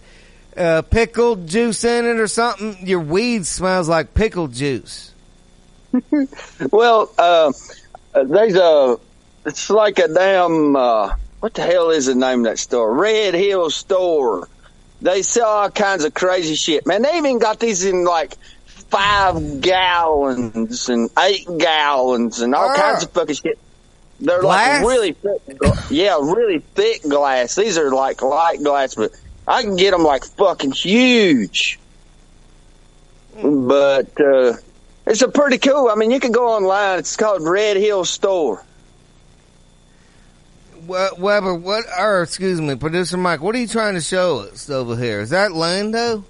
uh, pickled juice in it or something, your weed smells like pickled juice. <laughs> Well, uh, there's a. It's like a damn. Uh, what the hell is the name of that store? Red Hill Store. They sell all kinds of crazy shit, man. They even got these in like five gallons and eight gallons and all Ah. kinds of fucking shit. They're Glass? like really thick. Yeah, really thick glass. These are like light glass, but I can get them like fucking huge. But uh, it's a pretty cool. I mean, you can go online. It's called Red Hill Store. Weber, what? Or excuse me, producer Mike, what are you trying to show us over here? Is that Lando?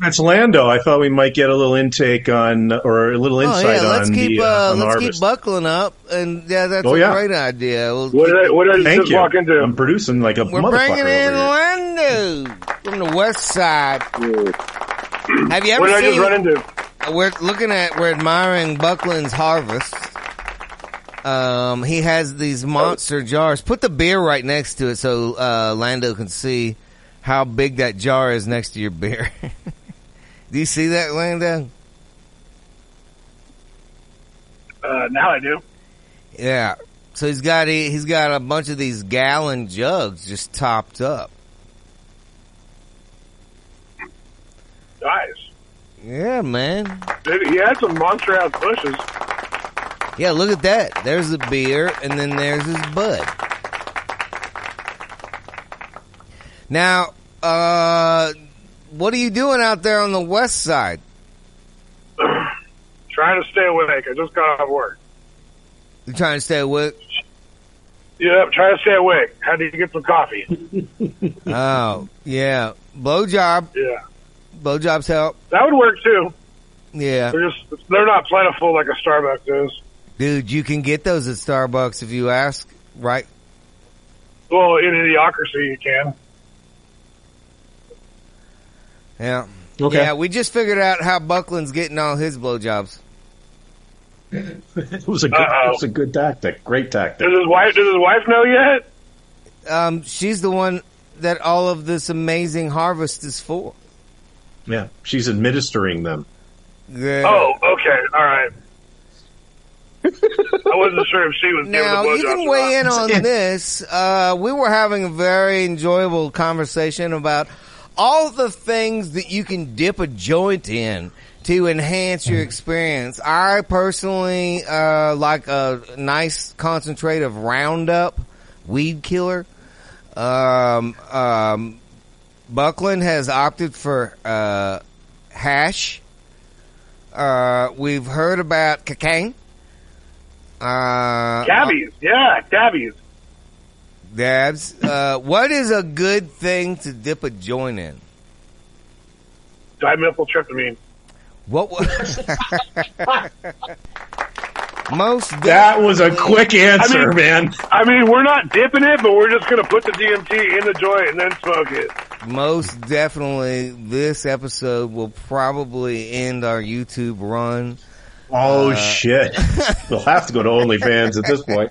That's Lando. I thought we might get a little intake on, or a little Oh insight yeah, let's on keep the, uh, uh, on let's keep buckling up, and yeah, that's Oh, a yeah. great idea. We'll What keep- did I, what did I Thank just you. walk into? I'm producing like a We're motherfucker bringing in over here. Lando from the west side. Have you ever What did I just seen? run into? We're looking at we're admiring Buckland's harvest. Um, he has these monster jars. Put the beer right next to it so uh, Lando can see how big that jar is next to your beer. <laughs> Do you see that, Lando? Uh, now I do. Yeah. So he's got he, he's got a bunch of these gallon jugs just topped up. Nice. Yeah, man. Dude, he had some monster ass bushes. Yeah, look at that. There's the beer, and then there's his bud. Now, uh, what are you doing out there on the west side? <clears throat> Trying to stay awake. I just got off work. You trying to stay awake? Yep, trying to stay awake. How Had to get some coffee. <laughs> Oh, yeah. Blowjob. Yeah. Blowjobs help. That would work too. Yeah. They're just they're not plentiful like a Starbucks is. Dude, you can get those at Starbucks if you ask, right? Well, in idiocracy you can. Yeah. Okay. Yeah, we just figured out how Buckland's getting all his blowjobs. It was a good, Uh-oh. it was a good tactic. Great tactic. Does his wife does his wife know yet? Um, she's the one that all of this amazing harvest is for. Yeah, she's administering them. Yeah. Oh, okay, all right. I wasn't sure if she was Now giving you the blowjobs can weigh in on <laughs> this. Uh, we were having a very enjoyable conversation about all the things that you can dip a joint in to enhance your experience. I personally uh, like a nice concentrate of Roundup weed killer. Um, um, Buckland has opted for uh, hash. Uh, we've heard about cocaine. Uh, Cabbies, yeah, cabbies. Dabs, uh, what is a good thing to dip a joint in? Dimethyltryptamine. What was <laughs> most? That was a quick answer, I mean- man. I mean, we're not dipping it, but we're just going to put the DMT in the joint and then smoke it. Most definitely, this episode will probably end our YouTube run. Oh Uh, shit! <laughs> we'll have to go to OnlyFans at this point.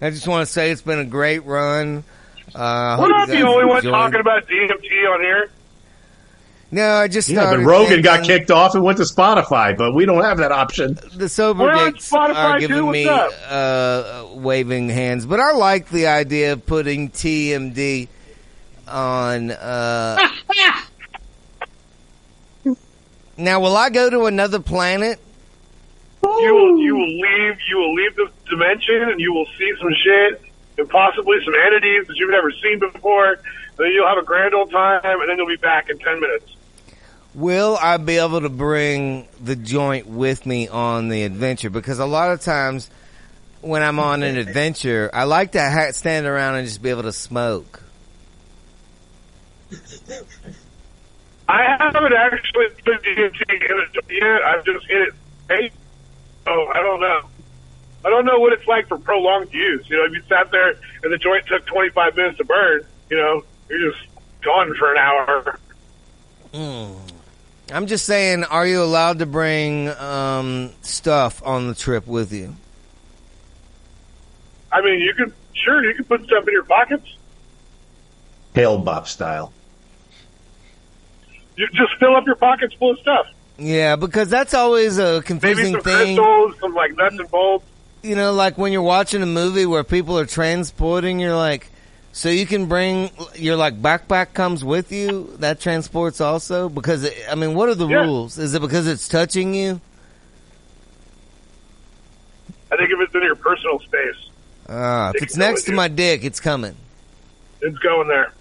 I just want to say it's been a great run. Uh, We're hope not the guys only one talking about DMT on here. No, I just Yeah, but started Rogan got thinking- kicked off and went to Spotify, but we don't have that option. the sober We're dicks Spotify are giving what's me uh, waving hands, but I like the idea of putting TMD on. Uh, <laughs> now, will I go to another planet? You will, you will leave, you will leave this dimension and you will see some shit and possibly some entities that you've never seen before. Then you'll have a grand old time and then you'll be back in 10 minutes. Will I be able to bring the joint with me on the adventure? Because a lot of times when I'm on an adventure, I like to ha- stand around and just be able to smoke. I haven't actually put DMT in it yet. I've just hit it. Hey, oh, I don't know. I don't know what it's like for prolonged use. You know, if you sat there and the joint took 25 minutes to burn, you know, you're just gone for an hour. Mm. I'm just saying, are you allowed to bring um, stuff on the trip with you? I mean, you could, sure, you could put stuff in your pockets. Hale-Bopp style. You just fill up your pockets full of stuff. Yeah, because that's always a confusing Maybe some thing. crystals, some like nuts and bolts. You know, like when you're watching a movie where people are transporting, you're like, so you can bring your like backpack comes with you. That transports also because it, I mean, what are the Yeah. rules? Is it because it's touching you? I think if it's in your personal space, Uh, if it's next to you. my dick, it's coming. it's going there.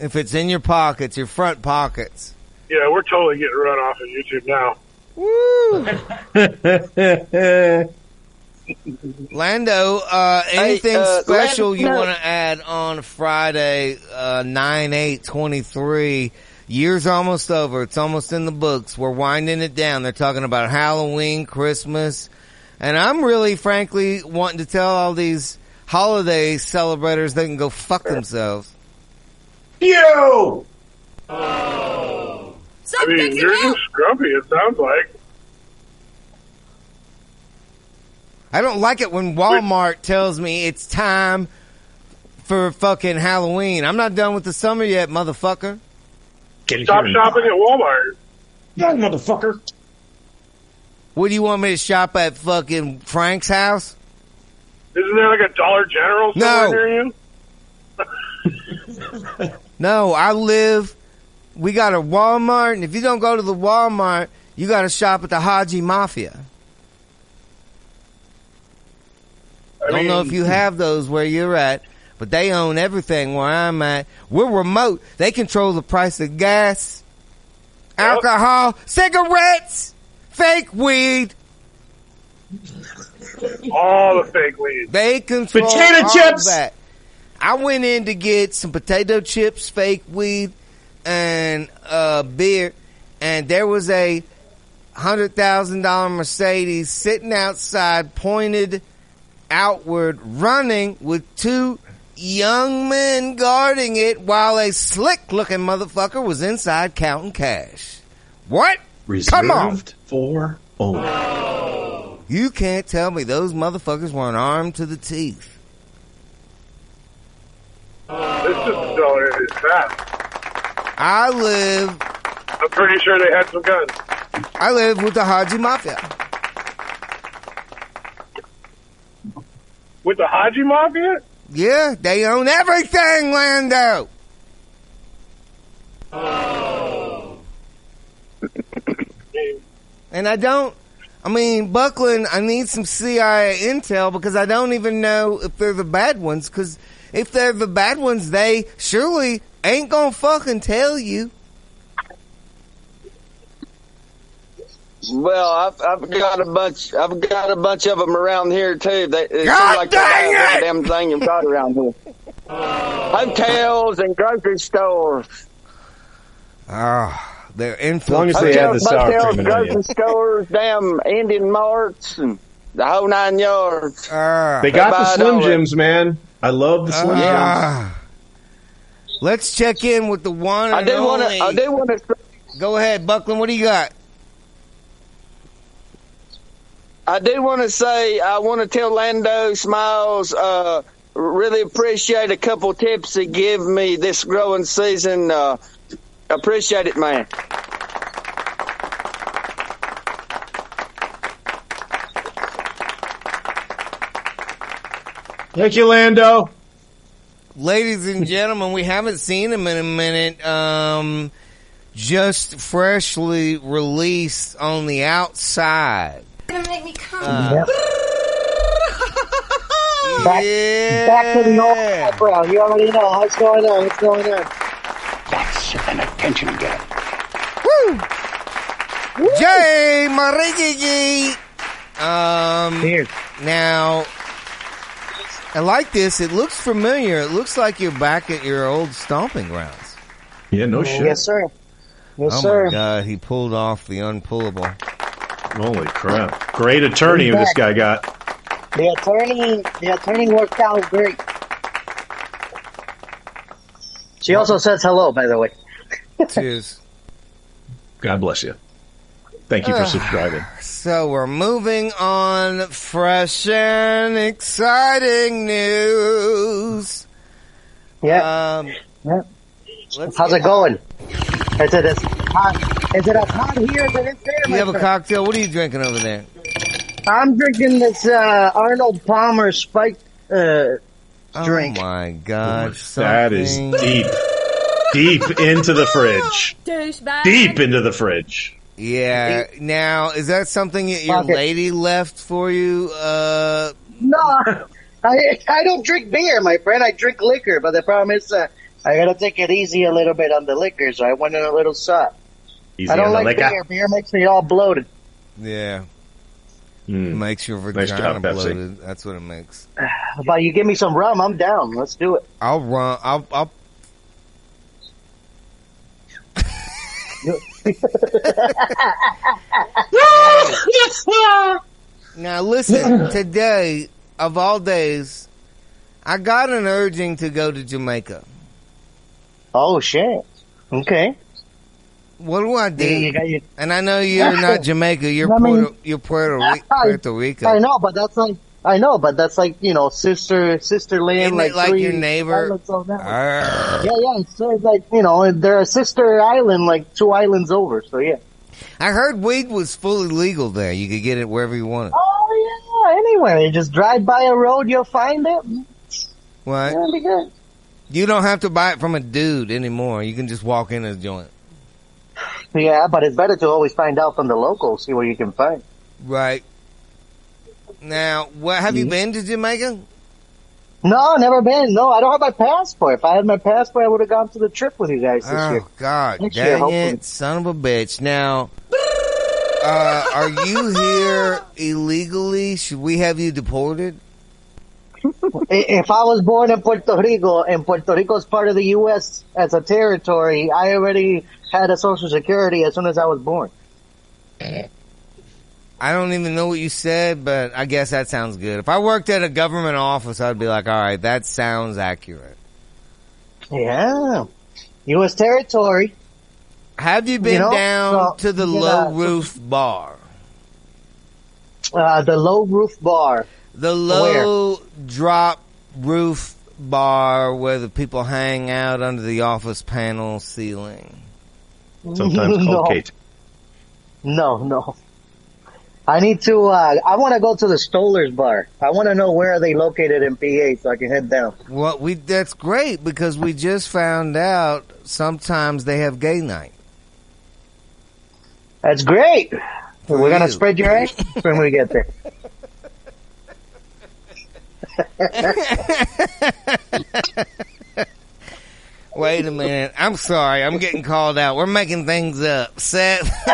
If it's in your pockets, your front pockets. Yeah, we're totally getting run off of YouTube now. Woo! <laughs> Lando, uh, anything uh, special you Lando- want to add on Friday, uh, 9-8-23? Year's almost over. It's almost in the books. We're winding it down. They're talking about Halloween, Christmas. And I'm really, frankly, wanting to tell all these holiday celebrators they can go fuck themselves. You! I mean, you're just grumpy, it sounds like. I don't like it when Walmart tells me it's time for fucking Halloween. I'm not done with the summer yet, motherfucker. Stop shopping at Walmart. Yeah, motherfucker. What do you want me to shop at fucking Frank's house? Isn't there like a Dollar General somewhere No. near you? <laughs> <laughs> No, I live. We got a Walmart, and if you don't go to the Walmart, you got to shop at the Haji Mafia. I don't know if you have those where you're at, but they own everything where I'm at. We're remote. They control the price of gas, alcohol, cigarettes, fake weed. All the fake weed. They control Potato all chips! that. I went in to get some potato chips, fake weed, and uh, beer, and there was a hundred thousand dollar Mercedes sitting outside, pointed outward, running with two young men guarding it, while a slick looking motherfucker was inside counting cash. What? Come on! Reserved for only. You can't tell me those motherfuckers weren't armed to the teeth. This just accelerated fast. I live I'm pretty sure they had some guns. I live with the Haji Mafia. With the Haji Mafia? Yeah, they own everything, Lando. Oh. and I don't. I mean, Buckland, I need some CIA intel because I don't even know if they're the bad ones. Because if they're the bad ones, they surely ain't gonna fucking tell you. Well, I've, I've got a bunch. I've got a bunch of them around here too. They, it God seems like they dang got it! damn thing you've got around here. <laughs> Hotels and grocery stores. Ah, they're long as they have the sour Hotels, cream in grocery stores, damn Indian marts, and the whole nine yards. Ah. They got the Slim. Jims, man. I love the Slim Jims. Let's check in with the one I and do want to. I do want to. Go ahead, Buckland. What do you got? I do want to say I want to tell Lando Smiles. Uh, really appreciate a couple tips he give me this growing season. Uh, appreciate it, man. Thank you, Lando. Ladies and gentlemen, we haven't seen him in a minute. Um, just freshly released on the outside. gonna make me come. Uh, <laughs> Back, yeah. back to the old background. You already know what's going on. What's going on? That's an attention getter. Woo! Jay Marigigi. Um, now, I like this. It looks familiar. It looks like you're back at your old stomping grounds. Yeah, no shit. Yes, sir. Yes, oh sir. my god, he pulled off the unpullable. Holy crap. Great attorney this guy got. The attorney, the attorney worked out great. She also says hello, by the way. <laughs> Cheers. God bless you. Thank you for subscribing. So we're moving on. Fresh and exciting news. Yeah. Um, yeah. How's it going? Is it as hot? Is it as hot here as it is there? You my have a cocktail. What are you drinking over there? I'm drinking this uh, Arnold Palmer spiked uh, drink. Oh my god! That is deep. Deep into the fridge. Douchebag. Deep into the fridge. Yeah. Now, is that something that your Fuck it. lady left for you? Uh, No, I I don't drink beer, my friend. I drink liquor, but the problem is uh, I gotta take it easy a little bit on the liquor, so I went in a little soft. Easy I don't like liquor. beer. Beer makes me all bloated. yeah. Mm. Makes your Nice vagina job, Pepsi. bloated. That's what it makes. <sighs> But you give me some rum, I'm down. Let's do it. I'll run. I'll. I'll <laughs> Now listen, <laughs> today of all days, I got an urging to go to Jamaica. Oh shit. Okay. What do I do? Yeah, you got your- and I know you're not <laughs> Jamaica. You're I mean- Puerto, you're Puerto, Puerto Rico. I know, but that's like I know, but that's like you know, sister, sister land, like like your neighbor? islands on that one. Arr. Yeah, yeah. It's sort of like you know, they're a sister island, like two islands over. So yeah. I heard weed was fully legal there. You could get it wherever you wanted. Oh yeah. Anywhere, you just drive by a road, you'll find it. What? It'll be good. You don't have to buy it from a dude anymore. You can just walk in a joint. <sighs> Yeah, but it's better to always find out from the locals, see what you can find. Right. Now, what have you been to Jamaica? No, never been. No, I don't have my passport. If I had my passport, I would have gone to the trip with you guys this year. Oh God, Next year, dang hopefully. it, son of a bitch! Now, uh, are you here <laughs> illegally? Should we have you deported? If I was born in Puerto Rico and Puerto Rico is part of the U.S. as a territory, I already had a social security as soon as I was born. I don't even know what you said, but I guess that sounds good. If I worked at a government office, I'd be like, all right, that sounds accurate. Yeah. U.S. territory. Have you been You know, down well, to the low so- roof bar? Uh, the low roof bar. The low drop roof bar where the people hang out under the office panel ceiling. <laughs> sometimes No. called K. No, no. I need to. Uh, I want to go to the Stollers Bar. I want to know where are they located in PA so I can head down. Well, we that's great because we just found out sometimes they have gay night. That's great. For We're gonna spread your eggs when we get there. <laughs> <laughs> Wait a minute. I'm sorry. I'm getting called out. We're making things up. Seth. <laughs>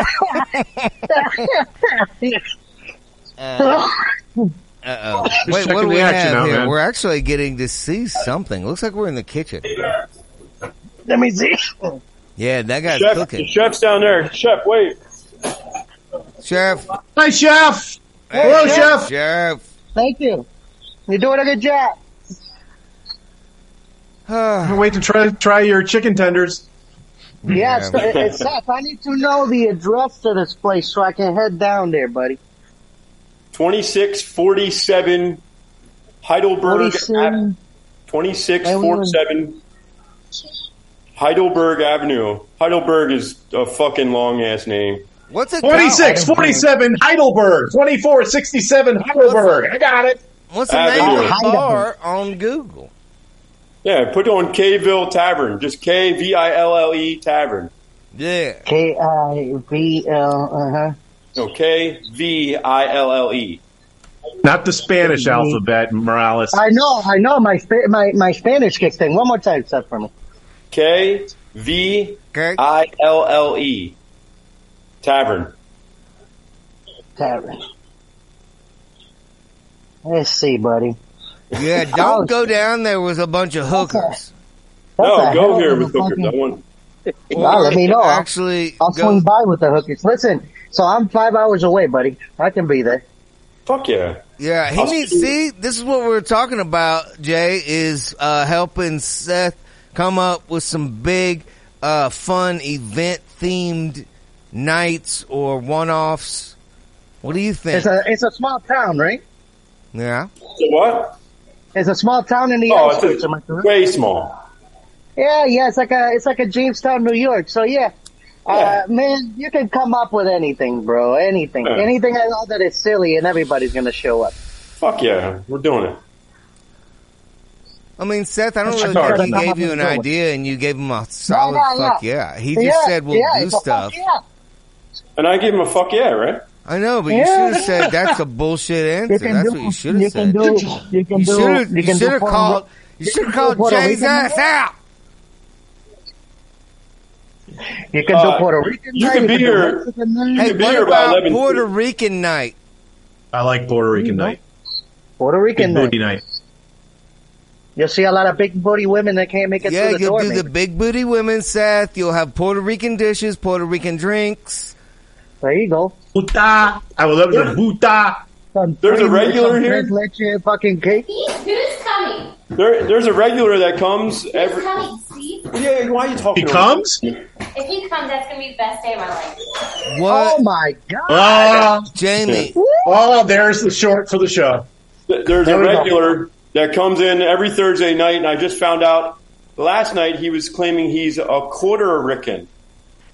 uh oh. Just Wait, what do we have out, here? man. We're actually getting to see something. Looks like we're in the kitchen. Let me see. Yeah, that guy's Chef, the cooking. chef's down there. Chef, wait. Chef. Hi, chef. Hello, chef. Chef. Thank you. You're doing a good job. <sighs> Wait to try try your chicken tenders. Yes, yeah, it's Seth. <laughs> I need to know the address to this place so I can head down there, buddy. 2647 Heidelberg. 47. 2647 Heidelberg Avenue. Heidelberg is a fucking long ass name. What's it? 2647 Heidelberg. 2467 Heidelberg. I got it. What's the name of the Avenue. bar on Google? Yeah, put on Kville Tavern. Just K V I L L E Tavern. Yeah. K I V L. Uh huh. No, K V I L L E. Not the Spanish alphabet, Morales. I know, I know. My Spa- my my Spanish kicked in. One more time, Seth, for me. K V I L L E. Tavern. Tavern. Let's see, buddy. Yeah, <laughs> Oh, don't go down there with a bunch of hookers. No, What the go here with a hookers. I fucking- want. Well, let me know. I'll- Actually, I'll go- swing by with the hookers. Listen, so I'm five hours away, buddy. I can be there. Fuck yeah. Yeah, he I'll needs. see- See, this is what we're talking about. Jay is uh, helping Seth come up with some big, uh, fun event themed nights or one offs. What do you think? It's a it's a small town, right? yeah. So what? It's a small town in the Oh, outskirts. it's a, I a, correct? way small. Yeah, yeah. It's like a it's like a Jamestown, New York. So yeah. Uh, man, you can come up with anything, bro. Anything, Yeah. anything I know that is silly, and everybody's gonna show up. Fuck yeah, we're doing it. I mean, Seth, I don't That's really hard. think he That's gave you an idea and you gave him a solid yeah, fuck yeah. yeah. He just Yeah, said we'll yeah, do it's a fuck stuff. yeah. And I give him a fuck yeah, right? I know, but you Yeah. should have said that's a bullshit <laughs> answer. That's do- what you should have can said. do- you can You do- should've- you you can should have called. You you should have called do Puerto Jay's Rican ass out. You can Uh, do Puerto Rican. you night, can be do here- Mexican you Hey, can be what here by about 11. Puerto Rican night? I like Puerto Rican night. Puerto Big Rican night. booty night. You'll see a lot of big booty women that can't make it Yeah, through the you'll door. do maybe. the big booty women, Seth. You'll have Puerto Rican dishes, Puerto Rican drinks. There you go. Puta. I would love the puta. There's a regular here? tres leche fucking cake. Who's coming? There, there's a regular that comes every. Who's coming, Steve? Yeah, why are you talking? He over me? comes? If he comes, that's gonna be the best day of my life. What? Oh my god! Ah, Jamie. oh, there's the short for the show. There's There a we go. regular that comes in every Thursday night, and I just found out last night he was claiming he's a quarter Rican.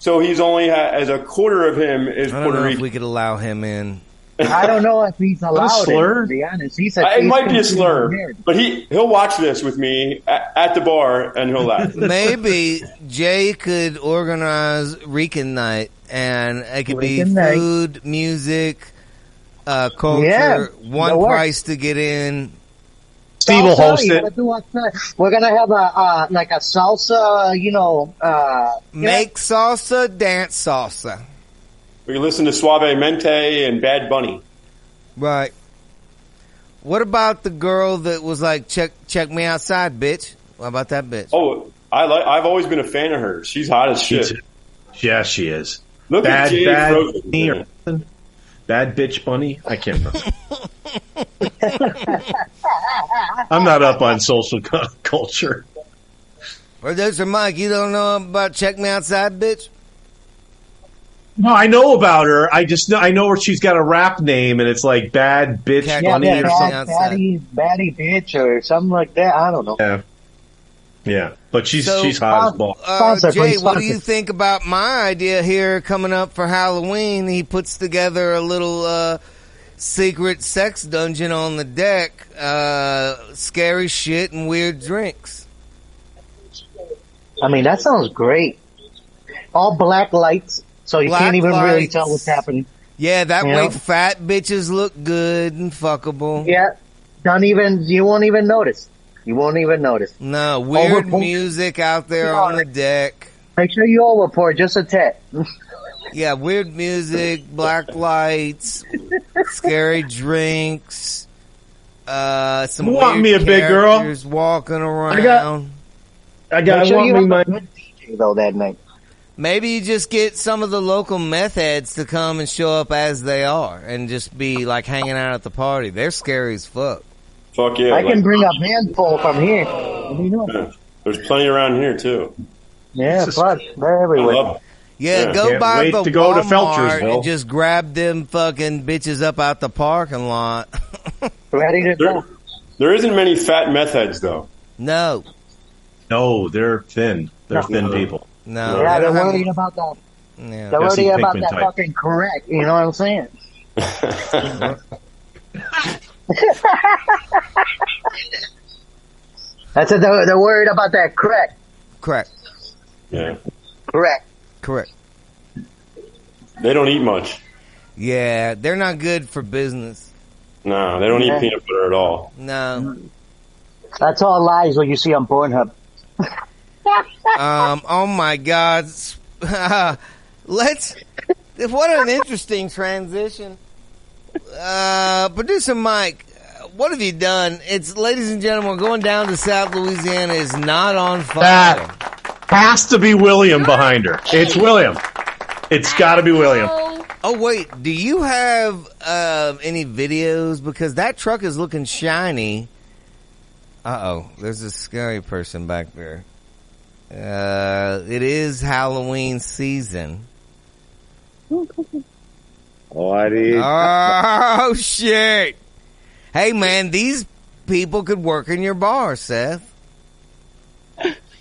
So he's only ha- as a quarter of him is I don't Puerto know if Rican. we could allow him in. I don't know if he's allowed. slur? It, to be honest, he said Uh, it he's might be a slur, weird. but he he'll watch this with me at, at the bar and he'll laugh. <laughs> Maybe Jay could organize Rican night, and it could be night. food, music, uh, culture, Yeah, one price to get in. Steve will host it. a- We're gonna have a uh, like a salsa, you know. Uh, Make salsa, dance salsa. We can listen to Suavemente and Bad Bunny. Right. What about the girl that was like, check check me outside, bitch? What about that bitch? Oh, I like. I've always been a fan of her. She's hot as shit. too. Yeah, she is. Look bad, at Jade bad Frozen. Bunny or something? Bad bitch bunny? I can't remember. I'm not up on social cu- culture. Producer Mike, you don't know about check me outside, bitch? No, I know about her. I just know I know where she's got a rap name, and it's like bad bitch Cat yeah, bunny yeah, or something. bad, outside. baddie, baddie bitch or something like that. I don't know. Yeah, yeah. But she's So, she's hot as balls. Uh, Jay, please, what do you think about my idea here coming up for Halloween? He puts together a little uh, secret sex dungeon on the deck, uh, scary shit and weird drinks. I mean, that sounds great. All black lights, so you Black can't even really tell what's happening. Yeah, that Yeah. way fat bitches look good and fuckable. Yeah, don't even you won't even notice. You won't even notice. No, weird Overpour- music out there on the deck. Make sure you overpour just a tad. <laughs> Yeah, weird music, black lights, scary drinks, uh, some You want weird me a big girl? characters walking around. I got- I got. Make sure want you me have my. a good DJ though that night. Maybe you just get some of the local meth heads to come and show up as they are and just be like hanging out at the party. They're scary as fuck. Fuck yeah. I can bring a handful from here. What do you know? yeah. There's plenty around here too. Yeah, This is- fuck, they're I everywhere. love. Yeah, Yeah. go Can't by wait the to go to Walmart Felchersville. and just grab them fucking bitches up out the parking lot. <laughs> Ready to There, go. there isn't many fat meth heads though. no, No, they're thin. They're thin people. no. yeah, they they're don't have- worried about that. yeah. They're Jesse worried about Pinkman that type. fucking correct. You know what I'm saying? <laughs> <laughs> <laughs> I said they're, they're worried about that correct. Correct. yeah. Correct. Correct. They don't eat much. Yeah, they're not good for business. No, they don't eat peanut butter at all. No. That's all lies what you see on Pornhub. Um, oh my God. <laughs> Let's, what an interesting transition. Uh, producer Mike, what have you done? It's, ladies and gentlemen, we're going down to South Louisiana is not on fire. That has to be William behind her. It's William. It's got to be William. Oh wait, do you have uh, any videos? Because that truck is looking shiny. Uh oh, there's a scary person back there. Uh, it is Halloween season. Oh, I. Oh shit! Hey man, these people could work in your bar, Seth.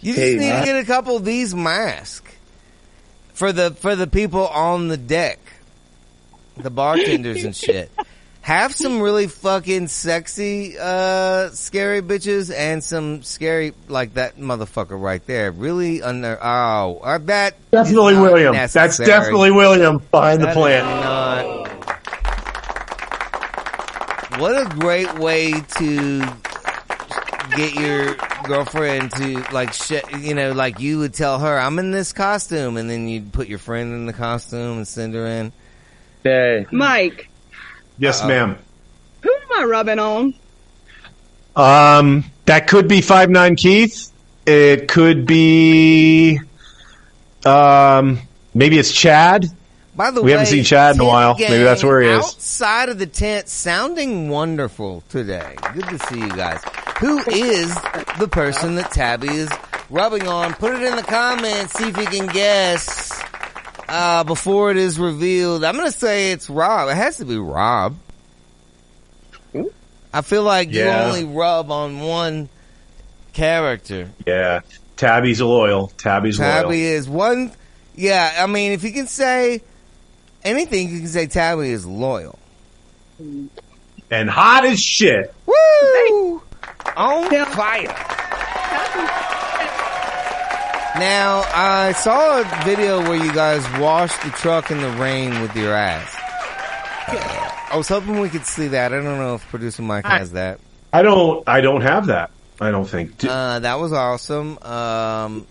You just Hey, need man. to get a couple of these masks for the for the people on the deck, the bartenders and shit. <laughs> Have some really fucking sexy, uh, scary bitches and some scary, like that motherfucker right there. Really under, oh, that. is Definitely not William. That's definitely William behind the That plant. not. What a great way to get your girlfriend to like, sh- you know, like you would tell her, "I'm in this costume," and then you'd put your friend in the costume and send her in. Yeah. Mike, Yes, Uh-oh. ma'am. who am I rubbing on? Um, that could be five nine Keith. It could be, um, maybe it's Chad. By the way We way, haven't seen Chad in a Tent while. Maybe that's where he is. Outside of the tent, sounding wonderful today. Good to see you guys. Who is the person that Tabby is rubbing on? Put it in the comments. See if you can guess. Uh, before it is revealed, I'm gonna say it's Rob. It has to be Rob. I feel like Yeah. you only rub on one character. Yeah, Tabby's loyal. Tabby's Tabby loyal. is one. Yeah, I mean, if you can say anything, you can say Tabby is loyal. and hot as shit. Woo! On fire. Now, I saw a video where you guys washed the truck in the rain with your ass. I was hoping we could see that. I don't know if producer Mike has that. I don't. I don't have that. I don't think. Do- Uh, that was awesome. Um,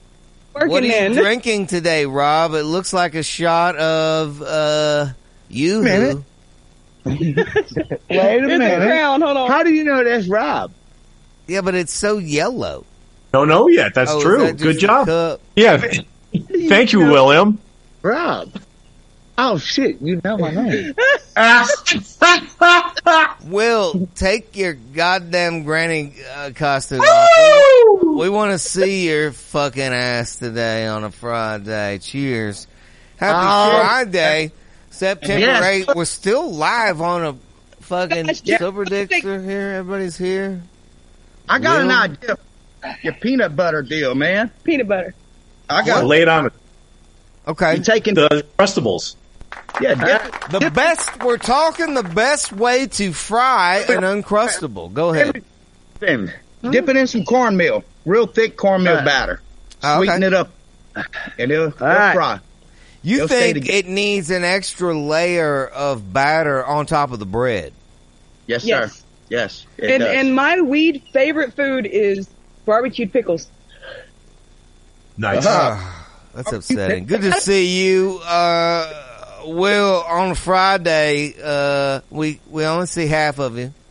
Working what are you in. drinking today, Rob? It looks like a shot of uh, you. Minute. <laughs> Wait a It's a minute. crown. Hold on. How do you know that's Rob? Yeah, but it's so yellow. Don't know yet. That's Oh, true. that Good job. Yeah. <laughs> Thank you, William. Rob. Oh shit! You know my name. <laughs> Will, take your goddamn granny uh, costume off. We want to see your fucking ass today on a Friday. Cheers. Happy Oh. Friday. September Yes. 8th. We're still live on a fucking Yeah. Super Dicks here. Everybody's here. I got an idea. Your peanut butter deal, man. Peanut butter. I got Lay it on it. Okay. You taking The Crustables. yeah, dip, The best, we're talking the best way to fry an Uncrustable. Go ahead. it, dip it in some cornmeal, real thick cornmeal Uh, batter. oh, okay. Sweeten it up, and it'll, it'll right. fry. You They'll think it needs an extra layer of batter on top of the bread? Yes, Yes. sir. Yes, it And does. and my weed favorite food is barbecued pickles. Nice. Ah, that's upsetting. Good to see you. Uh, Will, on Friday, uh, we, we only see half of you. <laughs>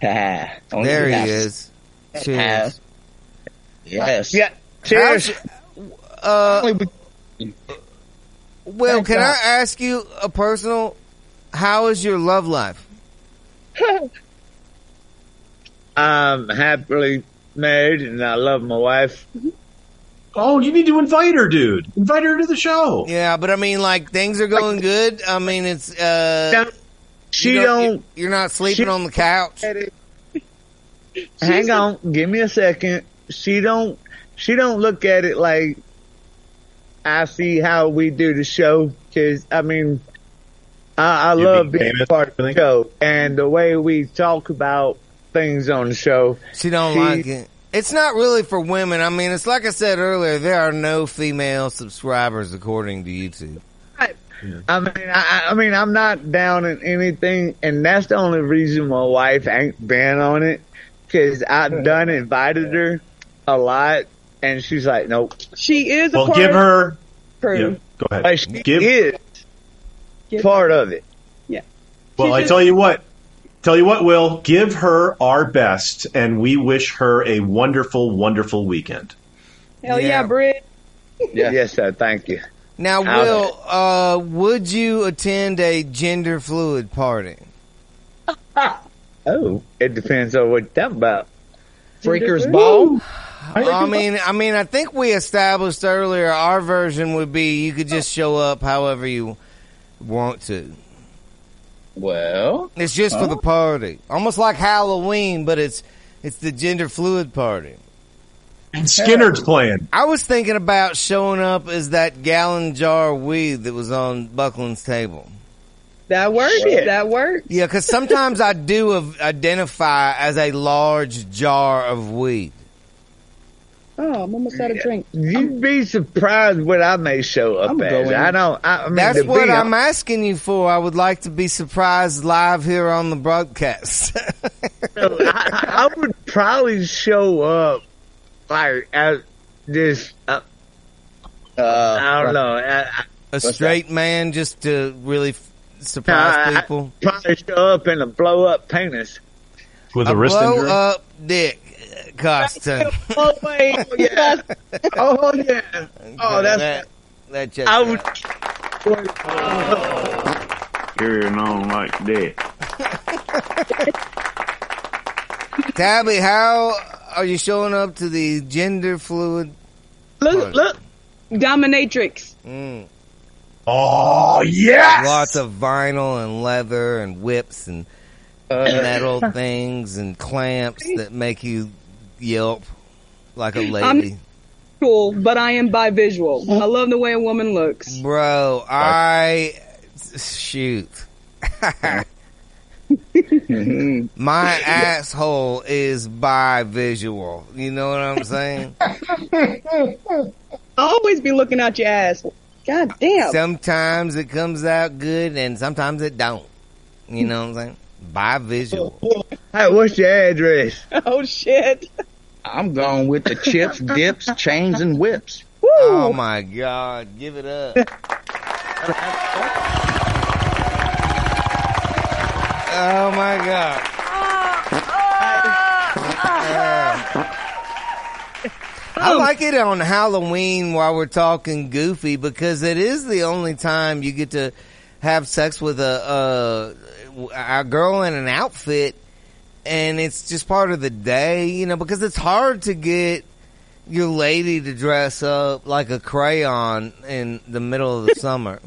There he half. is. Cheers. Yes. Yeah. Cheers. your- uh, Only Will, Thanks, can I ask you a personal, how is your love life? I'm <laughs> happily married and I love my wife. Oh, you need to invite her, dude. Invite her to the show. Yeah, but I mean, like, things are going good. I mean, it's, uh, She you don't. you're not sleeping she- on the couch. <laughs> Hang on, give me a second. She don't. She don't look at it like I see how we do the show. Cause I mean, I, I love being being part of the show and the way we talk about things on the show. She don't She- like it. It's not really for women. I mean, it's like I said earlier, there are no female subscribers according to YouTube. I mean, I, I mean, I'm not down in anything, and that's the only reason my wife ain't been on it. Cause I've done invited her a lot, and she's like, nope. She is a Well, part give of her. crew. Yeah, go ahead. Like, she Give. is Give- part of it. Yeah. Well, I tell you what. Tell you what, Will. Give her our best, and we wish her a wonderful, wonderful weekend. Hell yeah, Yeah. Brit. Yes, sir. Thank you. Now, I'll- uh, would you attend a gender fluid party? <laughs> Oh, it depends on what you're talking about. Freakers ball. I mean, I mean, I think we established earlier our version would be you could just show up however you want to. Well, It's just for the party, almost like Halloween, but it's it's the gender fluid party. And Skinner's playing. I was thinking about showing up as that gallon jar of weed that was on Buckland's table. That works. Shit. That works. Yeah, because sometimes I do identify as a large jar of weed. Oh, I'm almost out of drink. You'd be surprised what I may show up I'm as. going. I don't. I, I mean, That's what I'm asking you for. I would like to be surprised live here on the broadcast. <laughs> So I, I would probably show up like as this. Uh, I don't know. I, I, a straight man just to really f- surprise I- people. I'd probably show up in a blow up penis. With A a wrist blow injury. up dick costume. <laughs> Oh wait, oh, yeah, oh yeah, oh that's. that, that checks I out. would. Carrying on like that. <laughs> Tabby, how are you showing up to the gender fluid? Look, look. Dominatrix. Mm. Oh yes. Lots of vinyl and leather and whips and <laughs> metal things and clamps that make you yelp like a lady. Cool, but I am bi visual. Mm-hmm. I love the way a woman looks. Bro, I shoot. Mm-hmm. <laughs> My asshole is bi visual. You know what I'm saying? <laughs> I always be looking out your ass. God damn. Sometimes it comes out good and sometimes it don't. You know what I'm saying? Bi visual. Hey, what's your address? <laughs> Oh shit. I'm going with the chips, <laughs> dips, chains, and whips. Oh my god, give it up. Oh my god. I oh. like it on Halloween while we're talking goofy because it is the only time you get to have sex with a, a, a girl in an outfit and it's just part of the day, you know, because it's hard to get your lady to dress up like a crayon in the middle of the <laughs> summer.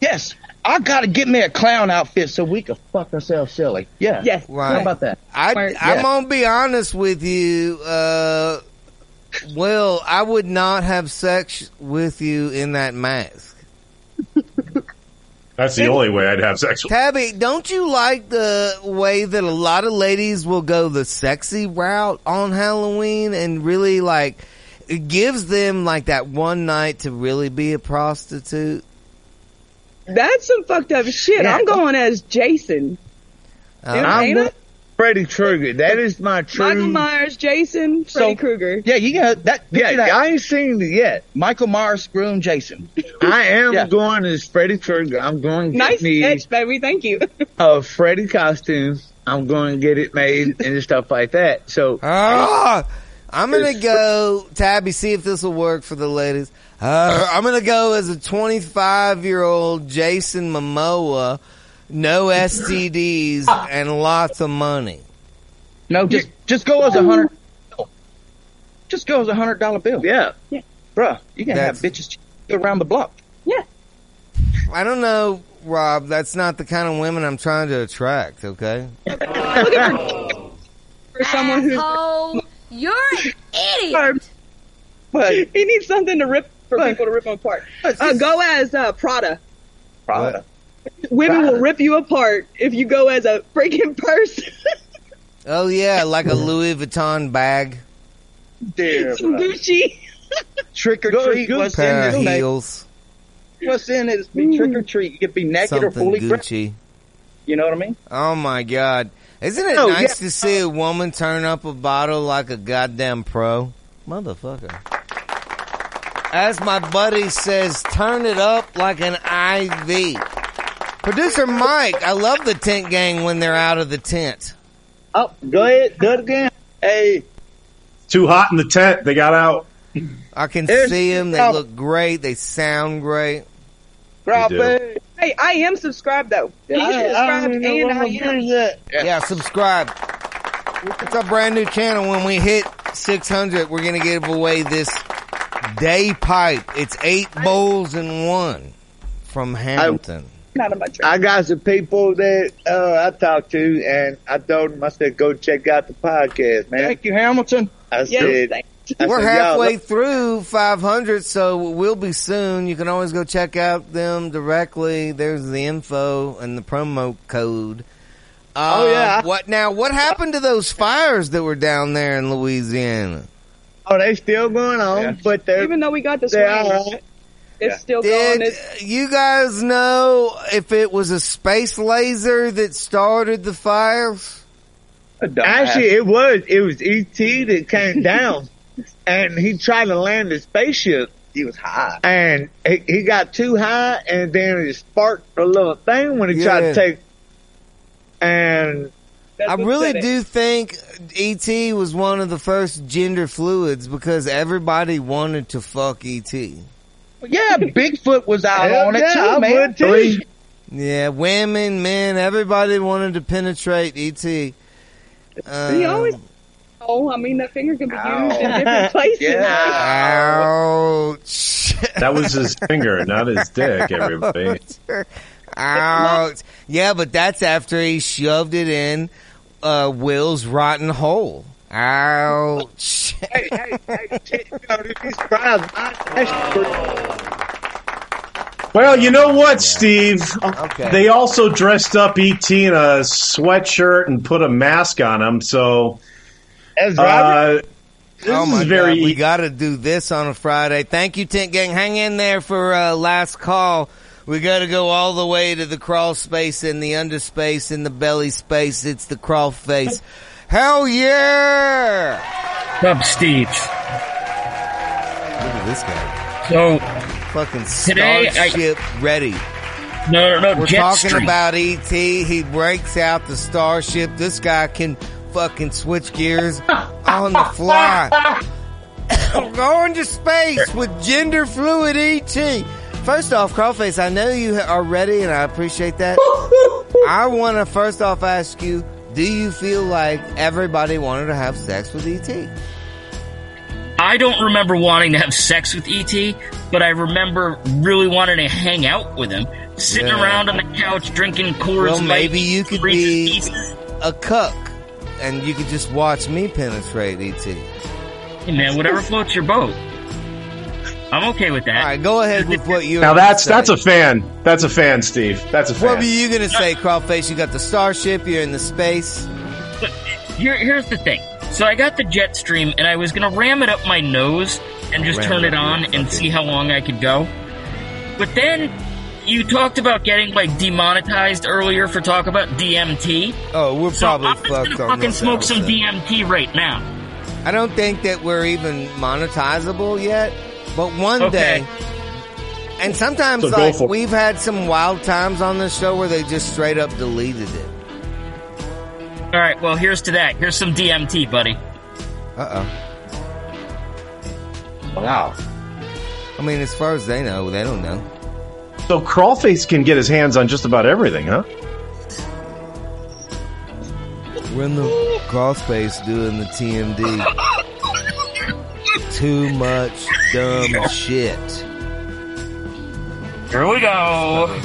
Yes, I gotta get me a clown outfit so we can fuck ourselves silly. Yeah. Yes. Right. How about that? I, Smart. I'm Yeah. gonna be honest with you. Uh, well, I would not have sex with you in that mask. That's the only way I'd have sex with. Tabby, don't you like the way that a lot of ladies will go the sexy route on Halloween and really like it gives them like that one night to really be a prostitute? That's some fucked up shit. Yeah. I'm going as Jason. Uh, Dude, I'm ain't going it? Freddy Krueger. That is my true. Michael Myers, Jason, Freddy So- Krueger. Yeah, you got that. Yeah, that. I ain't seen it yet. Michael Myers, Groom, Jason. I am Yeah. going as Freddy Krueger. I'm going to get Nice me sketch, baby. Thank you. <laughs> a Freddy costume. I'm going to get it made <laughs> and stuff like that. So Ah, I'm gonna go, Tabby. See if this will work for the ladies. Uh, I'm gonna go as a 25 year old Jason Momoa, no STDs and lots of money. No, just just go as a hundred. Just go as a hundred dollar bill. yeah, yeah, Bruh, you can have That's- bitches around the block. Yeah. I don't know, Rob. That's not the kind of women I'm trying to attract. Okay. <laughs> For someone who's Asshole, you're an idiot. But he needs something to rip for people to rip him apart. Uh, go as uh, Prada. Prada. Women Prada. will rip you apart if you go as a freaking person. <laughs> Oh yeah, like a Louis Vuitton bag, Dear, Some. Gucci. <laughs> Trick or treat. go What's pair in of this? mate? heels, What's in it? It's be trick or treat. You could be naked or something fully dressed. Gucci. You know what I mean? Oh my god. Isn't it Oh, nice yeah. to see a woman turn up a bottle like a goddamn pro? Motherfucker. As my buddy says, turn it up like an IV. Producer Mike, I love the tent gang when they're out of the tent. Oh, go ahead, do it again. Hey, Too hot in the tent. They got out. I can There's- see them. They look great. They sound great. drop do. it. Hey, I am subscribed though. He I, I subscribed don't even know and I I'm am. yet. Yeah, subscribe. It's our brand new channel. When we hit 600, we're going to give away this day pipe. It's eight bowls in one from Hamilton. Not on my track. I got some people that uh, I talked to, and I told them I said, "Go check out the podcast, man." Thank you, Hamilton. I Yes, said, thank I We're said, halfway through 500, so we'll be soon. You can always go check out them directly. There's the info and the promo code. Uh, Oh, yeah. What now? What happened to those fires that were down there in Louisiana? Oh, they still going on, Yeah. but they're Even though we got the they're swing, all right. It's Yeah. still going. Did It's, you guys know if it was a space laser that started the fires? Actually, it was it was ET that came <laughs> down, and he tried to land his spaceship, he was high. and he, he got too high, and then it sparked a little thing when he tried to take. And I really do think ET was one of the first gender fluids because everybody wanted to fuck E ET. Yeah, Bigfoot was out Hell on it yeah, too, I man. would too. Yeah, women, men, everybody wanted to penetrate ET. He Um, always. Oh, I mean that finger can be used in different places. Ouch. That was his finger, not his <laughs> dick, everybody. Ouch. Yeah, but that's after he shoved it in uh, Will's rotten hole. Ouch. hey, hey, hey, shit, you know, you'd be surprised. I- Well, you know what, Steve? Okay. They also dressed up ET in a sweatshirt and put a mask on him. So, That's Robert. uh, this oh my is very. God, we got to do this on a Friday. Thank you, Tent Gang. Hang in there for uh, last call. We got to go all the way to the crawl space and the underspace and the belly space. It's the crawl face. Hell yeah! Up, Steve. Look at this guy. So Fucking Today, I- starship ready. no, no, no. We're talking Stream. about ET. He breaks out the starship. This guy can fucking switch gears <laughs> on the fly. <coughs> I'm going to space with gender fluid ET. First off, Crawface, I know you are ready and I appreciate that. <laughs> I want to first off ask you, do you feel like everybody wanted to have sex with ET? I don't remember wanting to have sex with ET, but I remember really wanting to hang out with him. sitting Yeah. around on the couch drinking Coors Well, maybe you could be Pieces. a cook, and you could just watch me penetrate ET. Hey man, whatever floats your boat. I'm okay with that. All right, go ahead with what you. Now that's that's a fan. That's a fan, Steve. That's a fan. What were you gonna say, uh, Crawfish? You got the starship. You're in the space. Here, here's the thing. So I got the jet stream, and I was gonna ram it up my nose and just Ram turn it it on and fucking- see how long I could go. But then you talked about getting like demonetized earlier for talk about DMT. Oh, we're So probably I'm just fucked gonna on fucking this smoke some. DMT right now. I don't think that we're even monetizable yet, but one Okay. day. And sometimes, So like we've had some wild times on this show where they just straight up deleted it. All right, well here's to that. Here's some DMT, buddy. Uh oh. Wow. I mean, as far as they know, they don't know. So Crawlface can get his hands on just about everything, huh? We're in the crawl space doing the TMD. Too much dumb shit. Here we go.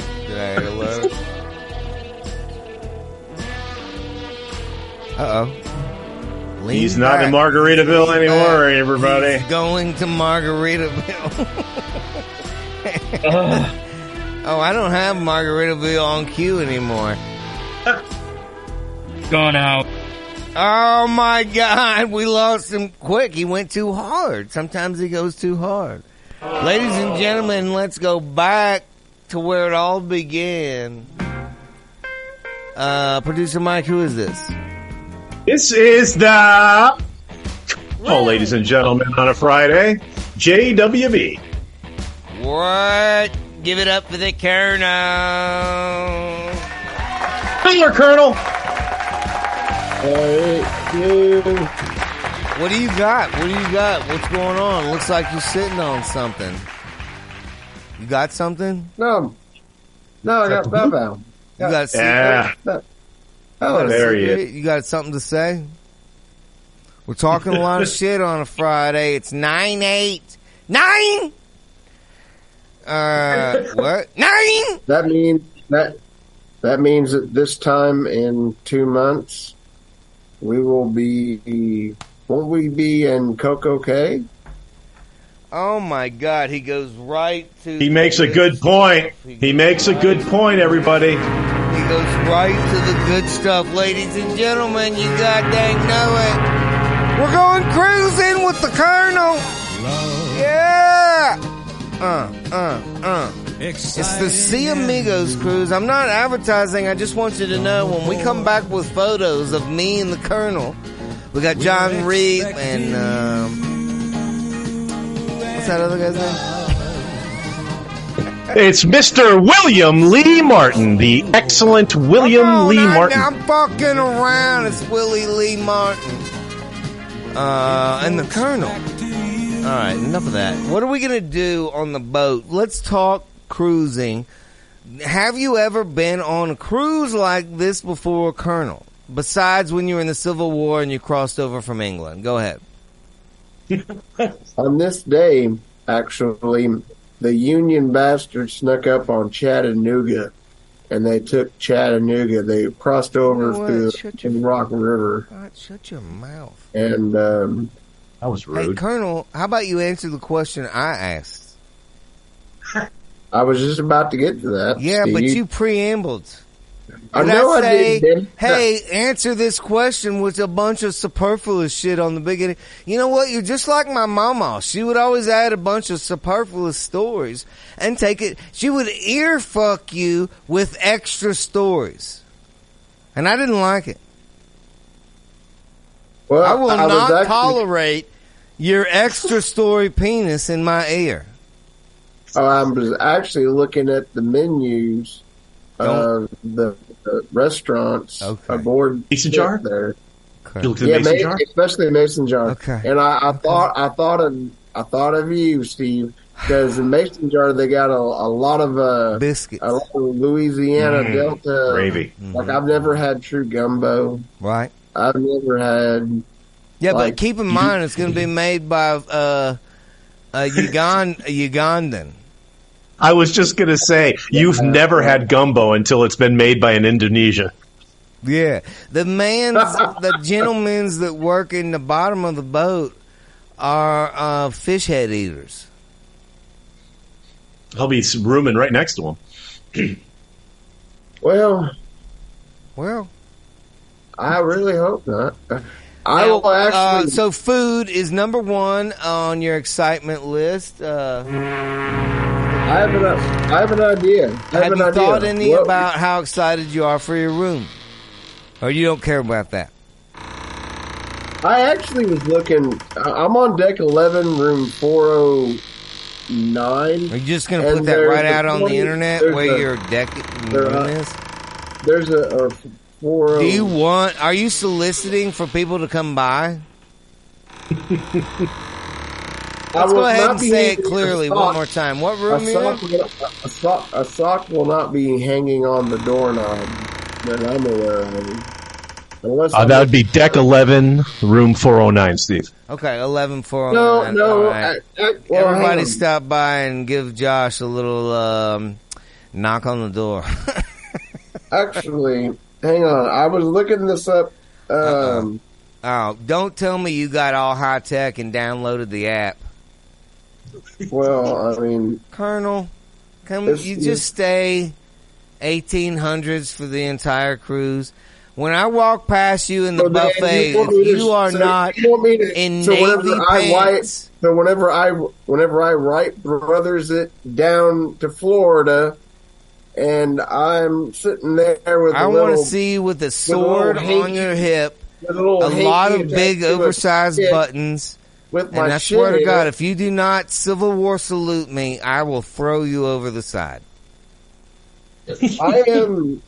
Uh oh. He's not in Margaritaville anymore, everybody. He's going to Margaritaville. <laughs> oh, I don't have Margaritaville on cue anymore. Going out. Oh my god, we lost him quick. He went too hard. Sometimes he goes too hard. Ladies and gentlemen, let's go back to where it all began. Uh, producer Mike, who is this? This is the oh, ladies and gentlemen, on a Friday, JWB. What? Give it up for the Colonel. Hey, Colonel, Colonel. What do you got? What do you got? What's going on? Looks like you're sitting on something. You got something? No, no, I got Bow Bow. You got a? Yeah. No. You there he secret? You got something to say? We're talking a lot of <laughs> shit on a Friday. It's nine eight nine. Uh, <laughs> what nine? That means that that means that this time in two months we will be. Won't we be in CocoCay? Oh my God! He goes right to. He makes a good point. He makes a good point, everybody. He goes right to the good stuff, ladies and gentlemen. You goddamn know it. We're going cruising with the Colonel. Yeah. Uh, uh, uh. It's the Sea Amigos cruise. I'm not advertising. I just want you to know when we come back with photos of me and the Colonel, we got John Reed and um, what's that other guy's name? <laughs> It's Mr. William Lee Martin, the excellent William Lee Martin. I- Martin. I'm fucking around. It's Willie Lee Martin. Uh, and the Colonel. All right, enough of that. What are we going to do on the boat? Let's talk cruising. Have you ever been on a cruise like this before, Colonel? Besides when you were in the Civil War and you crossed over from England. Go ahead. <laughs> On this day, actually, the Union bastards snuck up on Chattanooga, and they took Chattanooga. They crossed over You know through the Rock River, God, shut your mouth. and um, that was Hey, Colonel, how about you answer the question I asked? I was just about to get to that. Yeah, but you preambled. I Did know I say, did, didn't hey, answer this question with a bunch of superfluous shit on the beginning. You know what? You're just like my mama. She would always add a bunch of superfluous stories and take it. She would ear fuck you with extra stories. And I didn't like it. Well, I will I not actually- tolerate your extra story penis in my ear. Oh, I was actually looking at the menus of the, the restaurants aboard Mason jar? there. You looked the yeah, mason jar? especially mason jar. Okay. And I, I thought I thought of I thought of you, Steve, because in mason jar they got a, a lot of uh, biscuits, a lot of Louisiana Mm, Delta gravy. Like I've never had true gumbo. Right. I've never had. Yeah, like, but keep in mind it's going to be made by uh, a <laughs> Ugan- a Ugandan. I was just gonna say you've never had gumbo until it's been made by an Indonesian. Yeah, the man's, <laughs> the gentlemen's that work in the bottom of the boat are uh, fish head eaters. I'll be rooming right next to him. <clears throat> Well, well, I really hope not. I will actually. uh, so food is number one on your excitement list. Uh, I have an, I have an idea. I have, have an you idea. thought any What- about how excited you are for your room, or you don't care about that? I actually was looking. I'm on deck 11, room 409. Are you just going to put that right out on the internet where a- your deck room are- is? There's a, a 40. Do you want? Are you soliciting for people to come by? I Let's will go ahead and say it clearly one more time. What room a you sock, in? will, a, sock, a sock will not be hanging on the doorknob that I'm aware of. Unless Uh, that would be deck 11, room 409, Steve. Okay, eleven four No, oh nine. no, All right. I- I- well, Everybody, stop by and give Josh a little um, knock on the door. <laughs> Actually, hang on. I was looking this up. Um, oh, don't tell me you got all high tech and downloaded the app, well, I mean, Colonel. Come, you just stay eighteen hundreds for the entire cruise. When I walk past you in the so buffet, if you are so not you to- in so navy whenever I so whenever I whenever I write brothers it down to Florida, and I'm sitting there with I want to see you with a sword on your hip, a, a lot of big attached to a oversized buttons. with my And I swear to God, if you do not Civil War salute me, I will throw you over the side. I am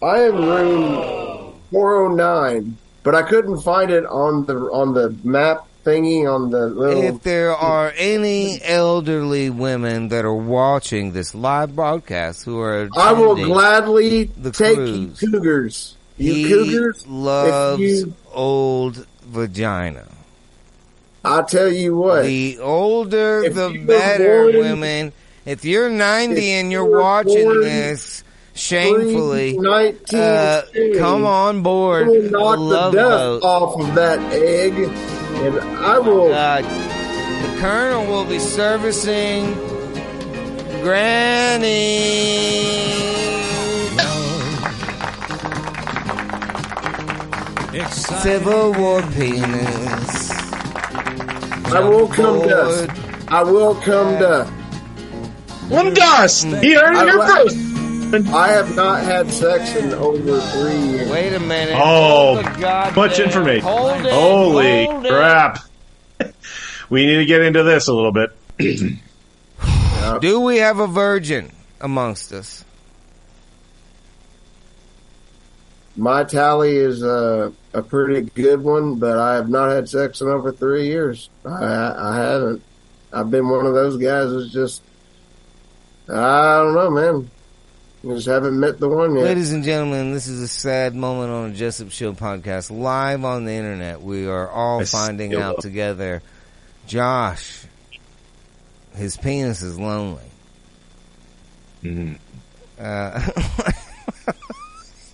I am room 409, but I couldn't find it on the on the map thingy on the little. If there are any elderly women that are watching this live broadcast who are I will gladly the take cruise. you cougars. You he cougars, loves you, old vagina. I tell you what, The older, the better, born- women. If you're 90 If and you you're watching born this, shamefully, uh, come on board. I will the knock the Love dust Boat. off of that egg, and I will. Uh, the colonel will be servicing Granny. Civil War penis. I will come dust. I will come dust. One dust! He heard it I, here wa- first! I have not had sex in over three years. Wait a minute. Oh, Hold the goddamn- much information. Hold it, Holy hold crap. <laughs> we need to get into this a little bit. <clears throat> Do we have a virgin amongst us? My tally is a, a pretty good one, but I have not had sex in over three years. I, I haven't. I've been one of those guys that's just, I don't know, man. Just haven't met the one yet. Ladies and gentlemen, this is a sad moment on the Jessup Show podcast. Live on the internet, we are all I finding out love- together. Josh, his penis is lonely. Mm-hmm. Uh, <laughs>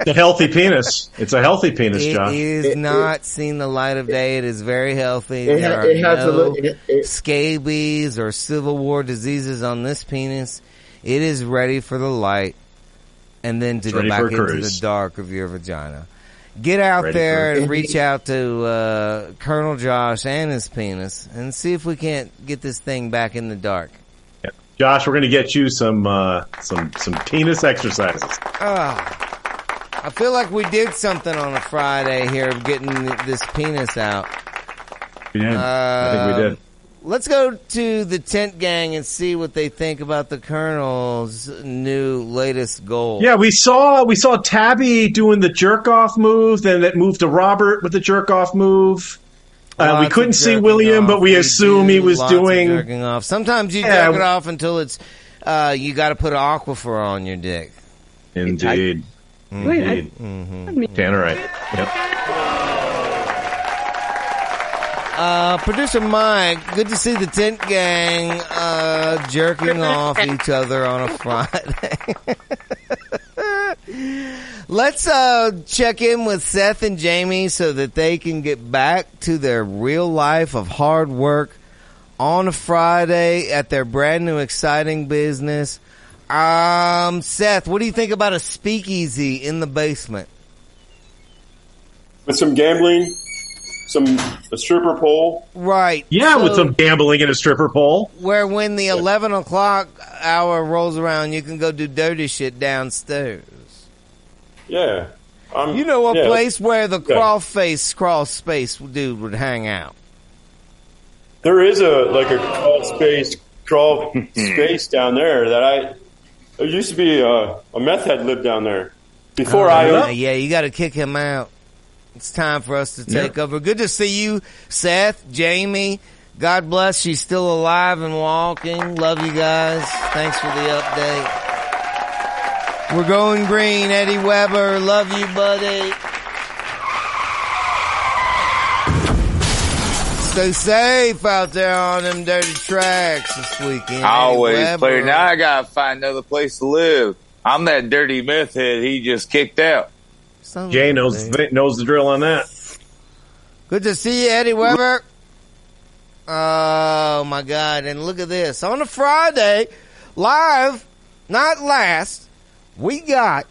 It's a healthy penis. It's a healthy penis, it Josh. is It- it- not seen the light of day. It is very healthy. It, there ha- are it has no a little, it, it, scabies or Civil War diseases on this penis. It is ready for the light and then to It's go back into the dark of your vagina. Get out Ready there and reach out to uh, Colonel Josh and his penis and see if we can't get this thing back in the dark. Josh, we're going to get you some uh, some some penis exercises. Ah, I feel like we did something on a Friday here, of getting this penis out. We did. I think we did. Let's go to the tent gang and see what they think about the Colonel's new latest goal. Yeah, we saw we saw Tabby doing the jerk off move, then it moved to Robert with the jerk off move. Uh, we couldn't see William, off. but we assume he was lots of doing. jerking off. Sometimes you Yeah. jerk it off until it's uh, you got to put an aquifer on your dick. Indeed. Wait, I- Indeed. Tannerite. Yep. Uh, producer Mike, good to see the tent gang uh, jerking off <laughs> each other on a Friday. <laughs> Let's uh, check in with Seth and Jamie so that they can get back to their real life of hard work on a Friday at their brand new exciting business. Um, Seth, what do you think about a speakeasy in the basement? With some gambling, some a stripper pole. Right. Yeah, with some gambling in a stripper pole. where when the 11 o'clock hour rolls around, you can go do dirty shit downstairs. Yeah. Um, You know a yeah. place where the Okay. crawl face, crawl space dude would hang out. There is a like a crawl space, crawl <laughs> space down there that I. There used to be a, a meth head lived down there before Oh, I. yeah, yeah, you got to kick him out. It's time for us to take over. Good to see you, Seth, Jamie. God bless. She's still alive and walking. Love you guys. Thanks for the update. We're going green, Eddie Weber. Love you, buddy. Stay safe out there on them dirty tracks this weekend. Always Eddie play. Now I gotta find another place to live. I'm that dirty meth head he just kicked out. Jay knows knows the drill on that. Good to see you, Eddie Weber. Oh my God! And look at this on a Friday, live, not last. We got.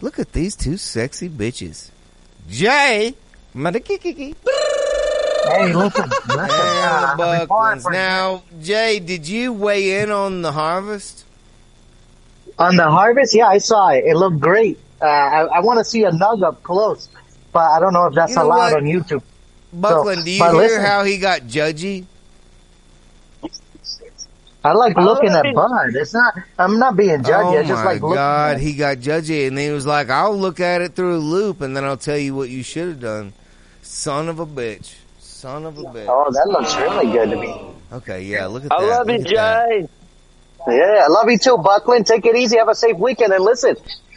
Look at these two sexy bitches, Jay, Madakikiki. Hey, listen, listen. and uh, the before Bucklands. Now, Jay, did you weigh in on the harvest? On the harvest, yeah, I saw it. It looked great. Uh, I, I want to see a nug up close, but I don't know if that's You know allowed what? on YouTube. Buckland, So, do you hear listen, how he got judgy? I like looking at it. Bud. It's not. I'm not being judgy. Oh I just my like looking. God, At he got judgy, and then he was like, "I'll look at it through a loop, and then I'll tell you what you should have done." Son of a bitch, son of a bitch. Oh, that looks really good to me. Okay, yeah, look at I that. I love you, look that. Jay. Yeah, I love you too, Buckland. Take it easy. Have a safe weekend. And listen,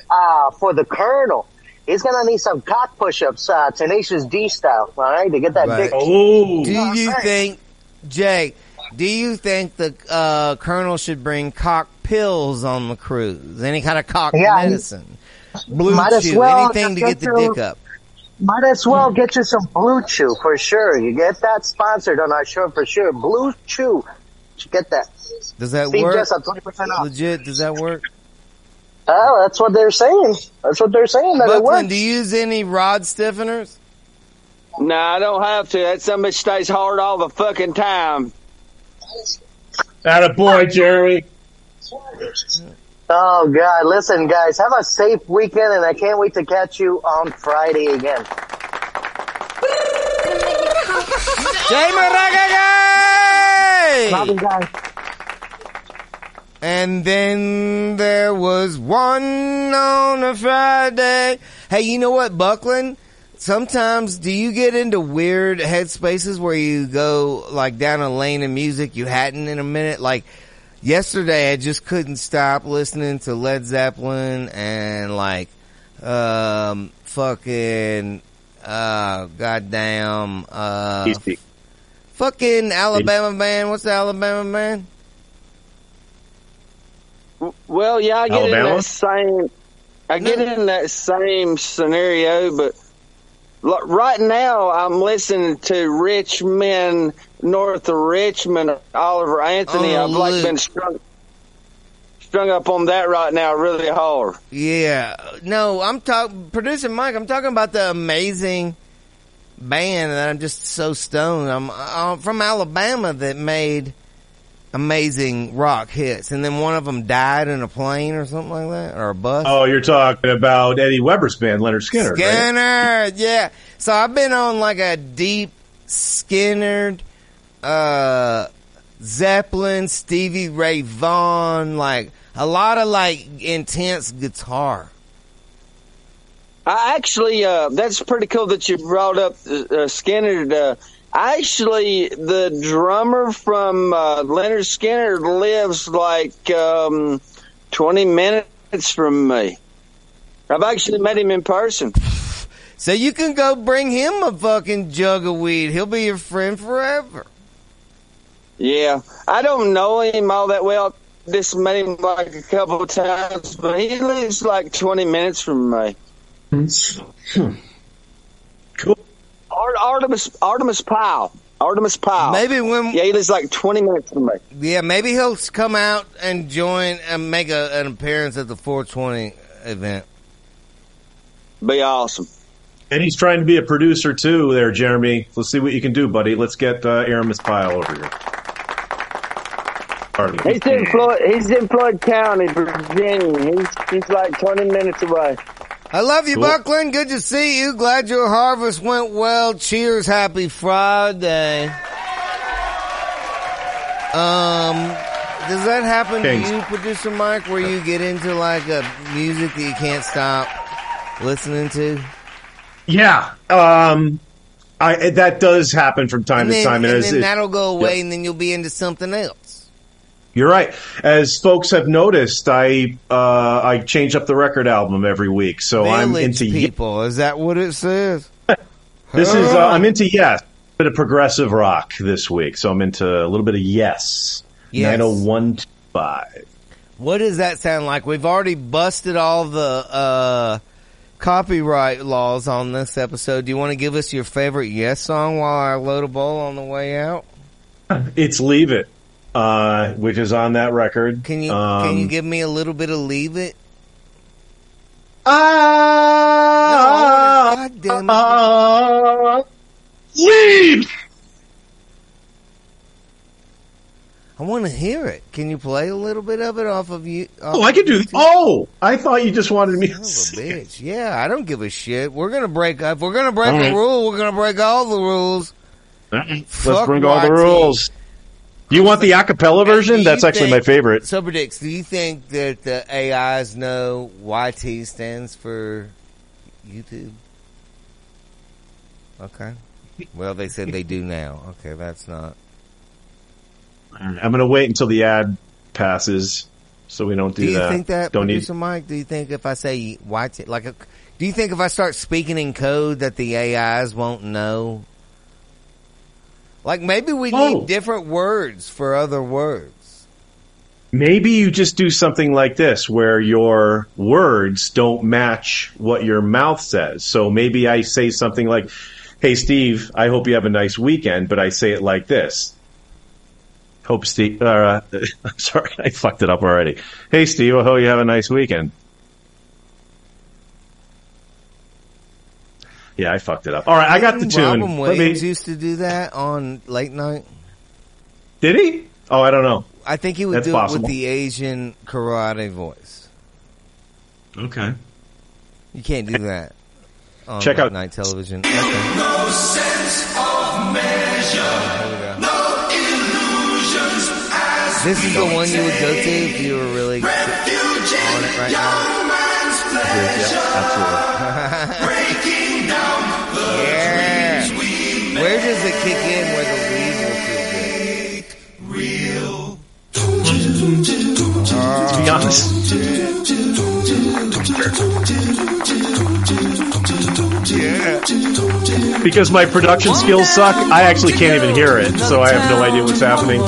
uh, for the Colonel, he's gonna need some cock push-ups, uh, Tenacious D style. All right, to get that Right. dick. Oh, Do you think, Jay? Do you think the uh, colonel should bring cock pills on the cruise? Any kind of cock Yeah, medicine, blue Might as chew, well anything to just get the get your- dick up? Might as well get you some Blue Chew for sure. You get that sponsored on our show for sure. Blue Chew. Get that. Does that Steve work? Jessup, 20% off. Legit? Does that work? Oh, that's what they're saying. That's what they're saying. That it Buckland, works. do you use any rod stiffeners? No, I don't have to. That some bitch stays hard all the fucking time. That a boy, Jerry. Oh God! Listen, guys, have a safe weekend, and I can't wait to catch you on Friday again. Jamie Reggae! Love you guys. And then there was one on a Friday. Hey, you know what, Buckland? Sometimes do you get into weird headspaces where you go like down a lane of music you hadn't in a minute? Like yesterday I just couldn't stop listening to Led Zeppelin and like um fucking uh goddamn uh fucking Alabama band. What's the Alabama band? Well, yeah, I get in that same. I get in that same scenario, but right now I'm listening to Rich Men, north of Richmond, Oliver Anthony. Oh, I've like Luke. been strung, strung up on that right now, really hard. Yeah. No, I'm talking, producer Mike, I'm talking about the amazing band that I'm just so stoned. I'm, I'm from Alabama that made amazing rock hits. And then one of them died in a plane or something like that, or a bus. Oh, you're talking about Eddie Weber's band, Lynyrd Skynyrd. right? Skynyrd, yeah. So I've been on like a deep Skynyrd, uh, Zeppelin, Stevie Ray Vaughan, like a lot of like intense guitar. I actually, uh, that's pretty cool that you brought up uh, Skynyrd. Uh, actually, the drummer from uh, Lynyrd Skynyrd lives like um, 20 minutes from me. I've actually met him in person. <laughs> So you can go bring him a fucking jug of weed. He'll be your friend forever. Yeah, I don't know him all that well. Just met him like a couple of times, but he lives like 20 minutes from me. Cool. Art- Artimus Artimus Pyle. Artimus Pyle. Maybe when yeah, he like 20 minutes from me. Yeah, maybe he'll come out and join and make a, an appearance at the 420 event. Be awesome. And he's trying to be a producer too, there, Jeremy. Let's see what you can do, buddy. Let's get uh, Artimus Pyle over here. Pardon. He's in Floyd. He's in Floyd County, Virginia. He's he's like 20 minutes away. I love you, Cool. Buckland. Good to see you. Glad your harvest went well. Cheers. Happy Friday. Um, does that happen Thanks. to you, producer Mike, where you get into like a music that you can't stop listening to? Yeah. Um, I that does happen from time and to then, time, and, and then that'll go away, Yeah. and then you'll be into something else. You're right. As folks have noticed, I uh, I change up the record album every week, so I'm Village into ye- people. Is that what it says? <laughs> this is uh, I'm into yes, a bit of progressive rock this week, so I'm into a little bit of Yes. Yes. Nine oh one five. What does that sound like? We've already busted all the uh, copyright laws on this episode. Do you want to give us your favorite Yes song while I load a bowl on the way out? It's Leave It, uh, which is on that record. Can you Um, can you give me a little bit of Leave It? Ah, damn it. ah, leave. I want to hear it. Can you play a little bit of it off of you? Oh, I can do. Oh, I thought you just wanted me. to Son sing. a bitch. Yeah, I don't give a shit. We're gonna break. up. we're gonna break All a right. rule, we're gonna break all the rules. Let's Fuck bring all the rules. You want the acapella version? That's actually my favorite. Sober Dicks, do you think that the AIs know YT stands for YouTube? Okay. Well, they said they do now. Okay, that's not. I'm going to wait until the ad passes, so we don't do, that. Do you that. think that, don't need. producer Mike? Do you think if I say YT, like, a, do you think if I start speaking in code that the AIs won't know? Like, maybe we Oh. need different words for other words. Maybe you just do something like this, where your words don't match what your mouth says. So maybe I say something like, "Hey, Steve, I hope you have a nice weekend," but I say it like this. Hope Steve. Uh, <laughs> I'm sorry, <laughs> I fucked it up already. Hey, Steve, I hope you have a nice weekend. Yeah, I fucked it up. All right, I got the Didn't tune. Robin Let me- Williams used to do that on late night. Did he? Oh, I don't know. I think he would That's do it with the Asian karate voice. Okay. You can't do that on Check late out- night television. Okay. No sense of measure. No illusions This is the one you would go to if you were really on refuge in it right young man's pleasure. <laughs> Where does it kick in where the lead will feel good? Real. To be honest. Because my production skills suck, I actually can't even hear it, so I have no idea what's happening.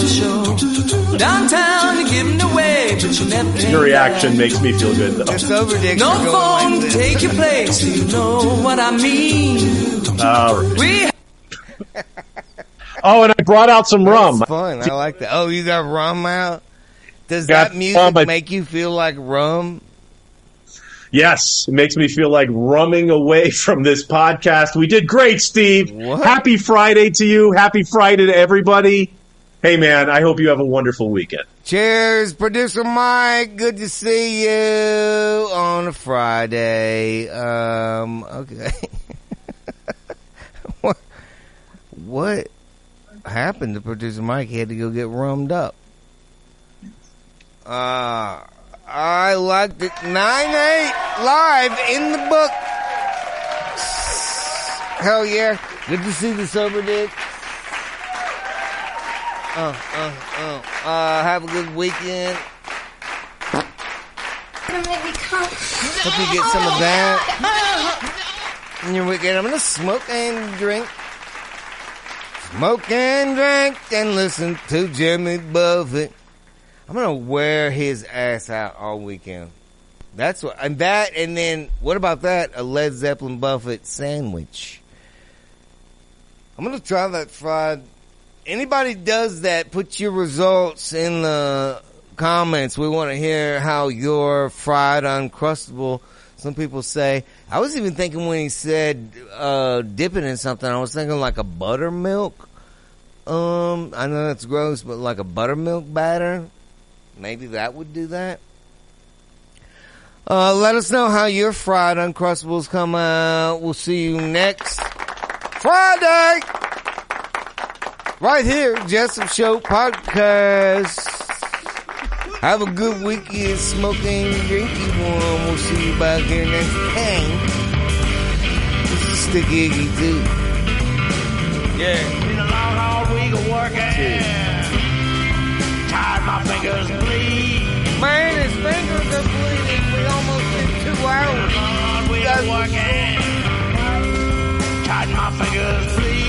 Downtown, giving away, but you never Your reaction makes me feel good, though. The No phone like take your place. You know what I mean? All right. We <laughs> Oh, and I brought out some rum. It's fun. I like that. Oh, you got rum out? Does Got that music make you feel like rum? Yes, it makes me feel like rumming away <laughs> from this podcast. We did great, Steve. Happy Friday to you. Happy Friday to everybody. Hey, man, I hope you have a wonderful weekend. Cheers, producer Mike. Good to see you on a Friday. Um, okay. <laughs> what, what happened to producer Mike? He had to go get rummed up. Uh, I liked it. 9-8 live in the book. Hell yeah. Good to see the sober dick. Uh, uh, uh, uh, have a good weekend. Hope you get some of that. <laughs> in your weekend. I'm gonna smoke and drink. Smoke and drink and listen to Jimmy Buffett. I'm gonna wear his ass out all weekend. That's what, and that, and then what about that? A Led Zeppelin Buffett sandwich. I'm gonna try that fried. Anybody does that, put your results in the comments. We want to hear how your fried uncrustable. Some people say. I was even thinking when he said uh, in something. I was thinking like a buttermilk. Um, I know that's gross, but like a buttermilk batter. Maybe that would do that. Uh, let us know how your fried uncrustables come out. We'll see you next Friday. Right here, Jessup Show Podcast. Have a good weekend, smoking, drinking one. We'll see you back here next time. This is Sticky Iggy too. Yeah. Been a long, hard week of working. Tired, my fingers bleed. Man, his fingers are bleeding. We almost did two hours. Hard week of working. Tired, my fingers bleed.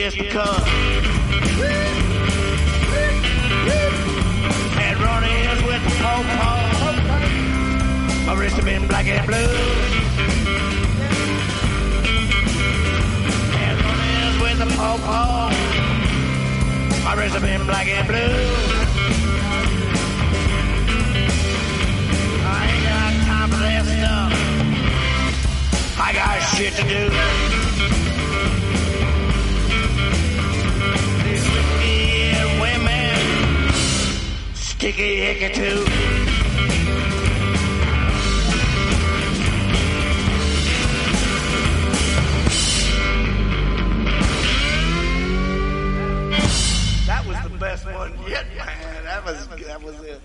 just cut. Had run-ins with the po-po. My wrist have been black and blue. Had run-ins with the po-po. My wrist have been black and blue. I ain't got time for that stuff. I got shit to do. That was the best one yet, man. That was, that was it.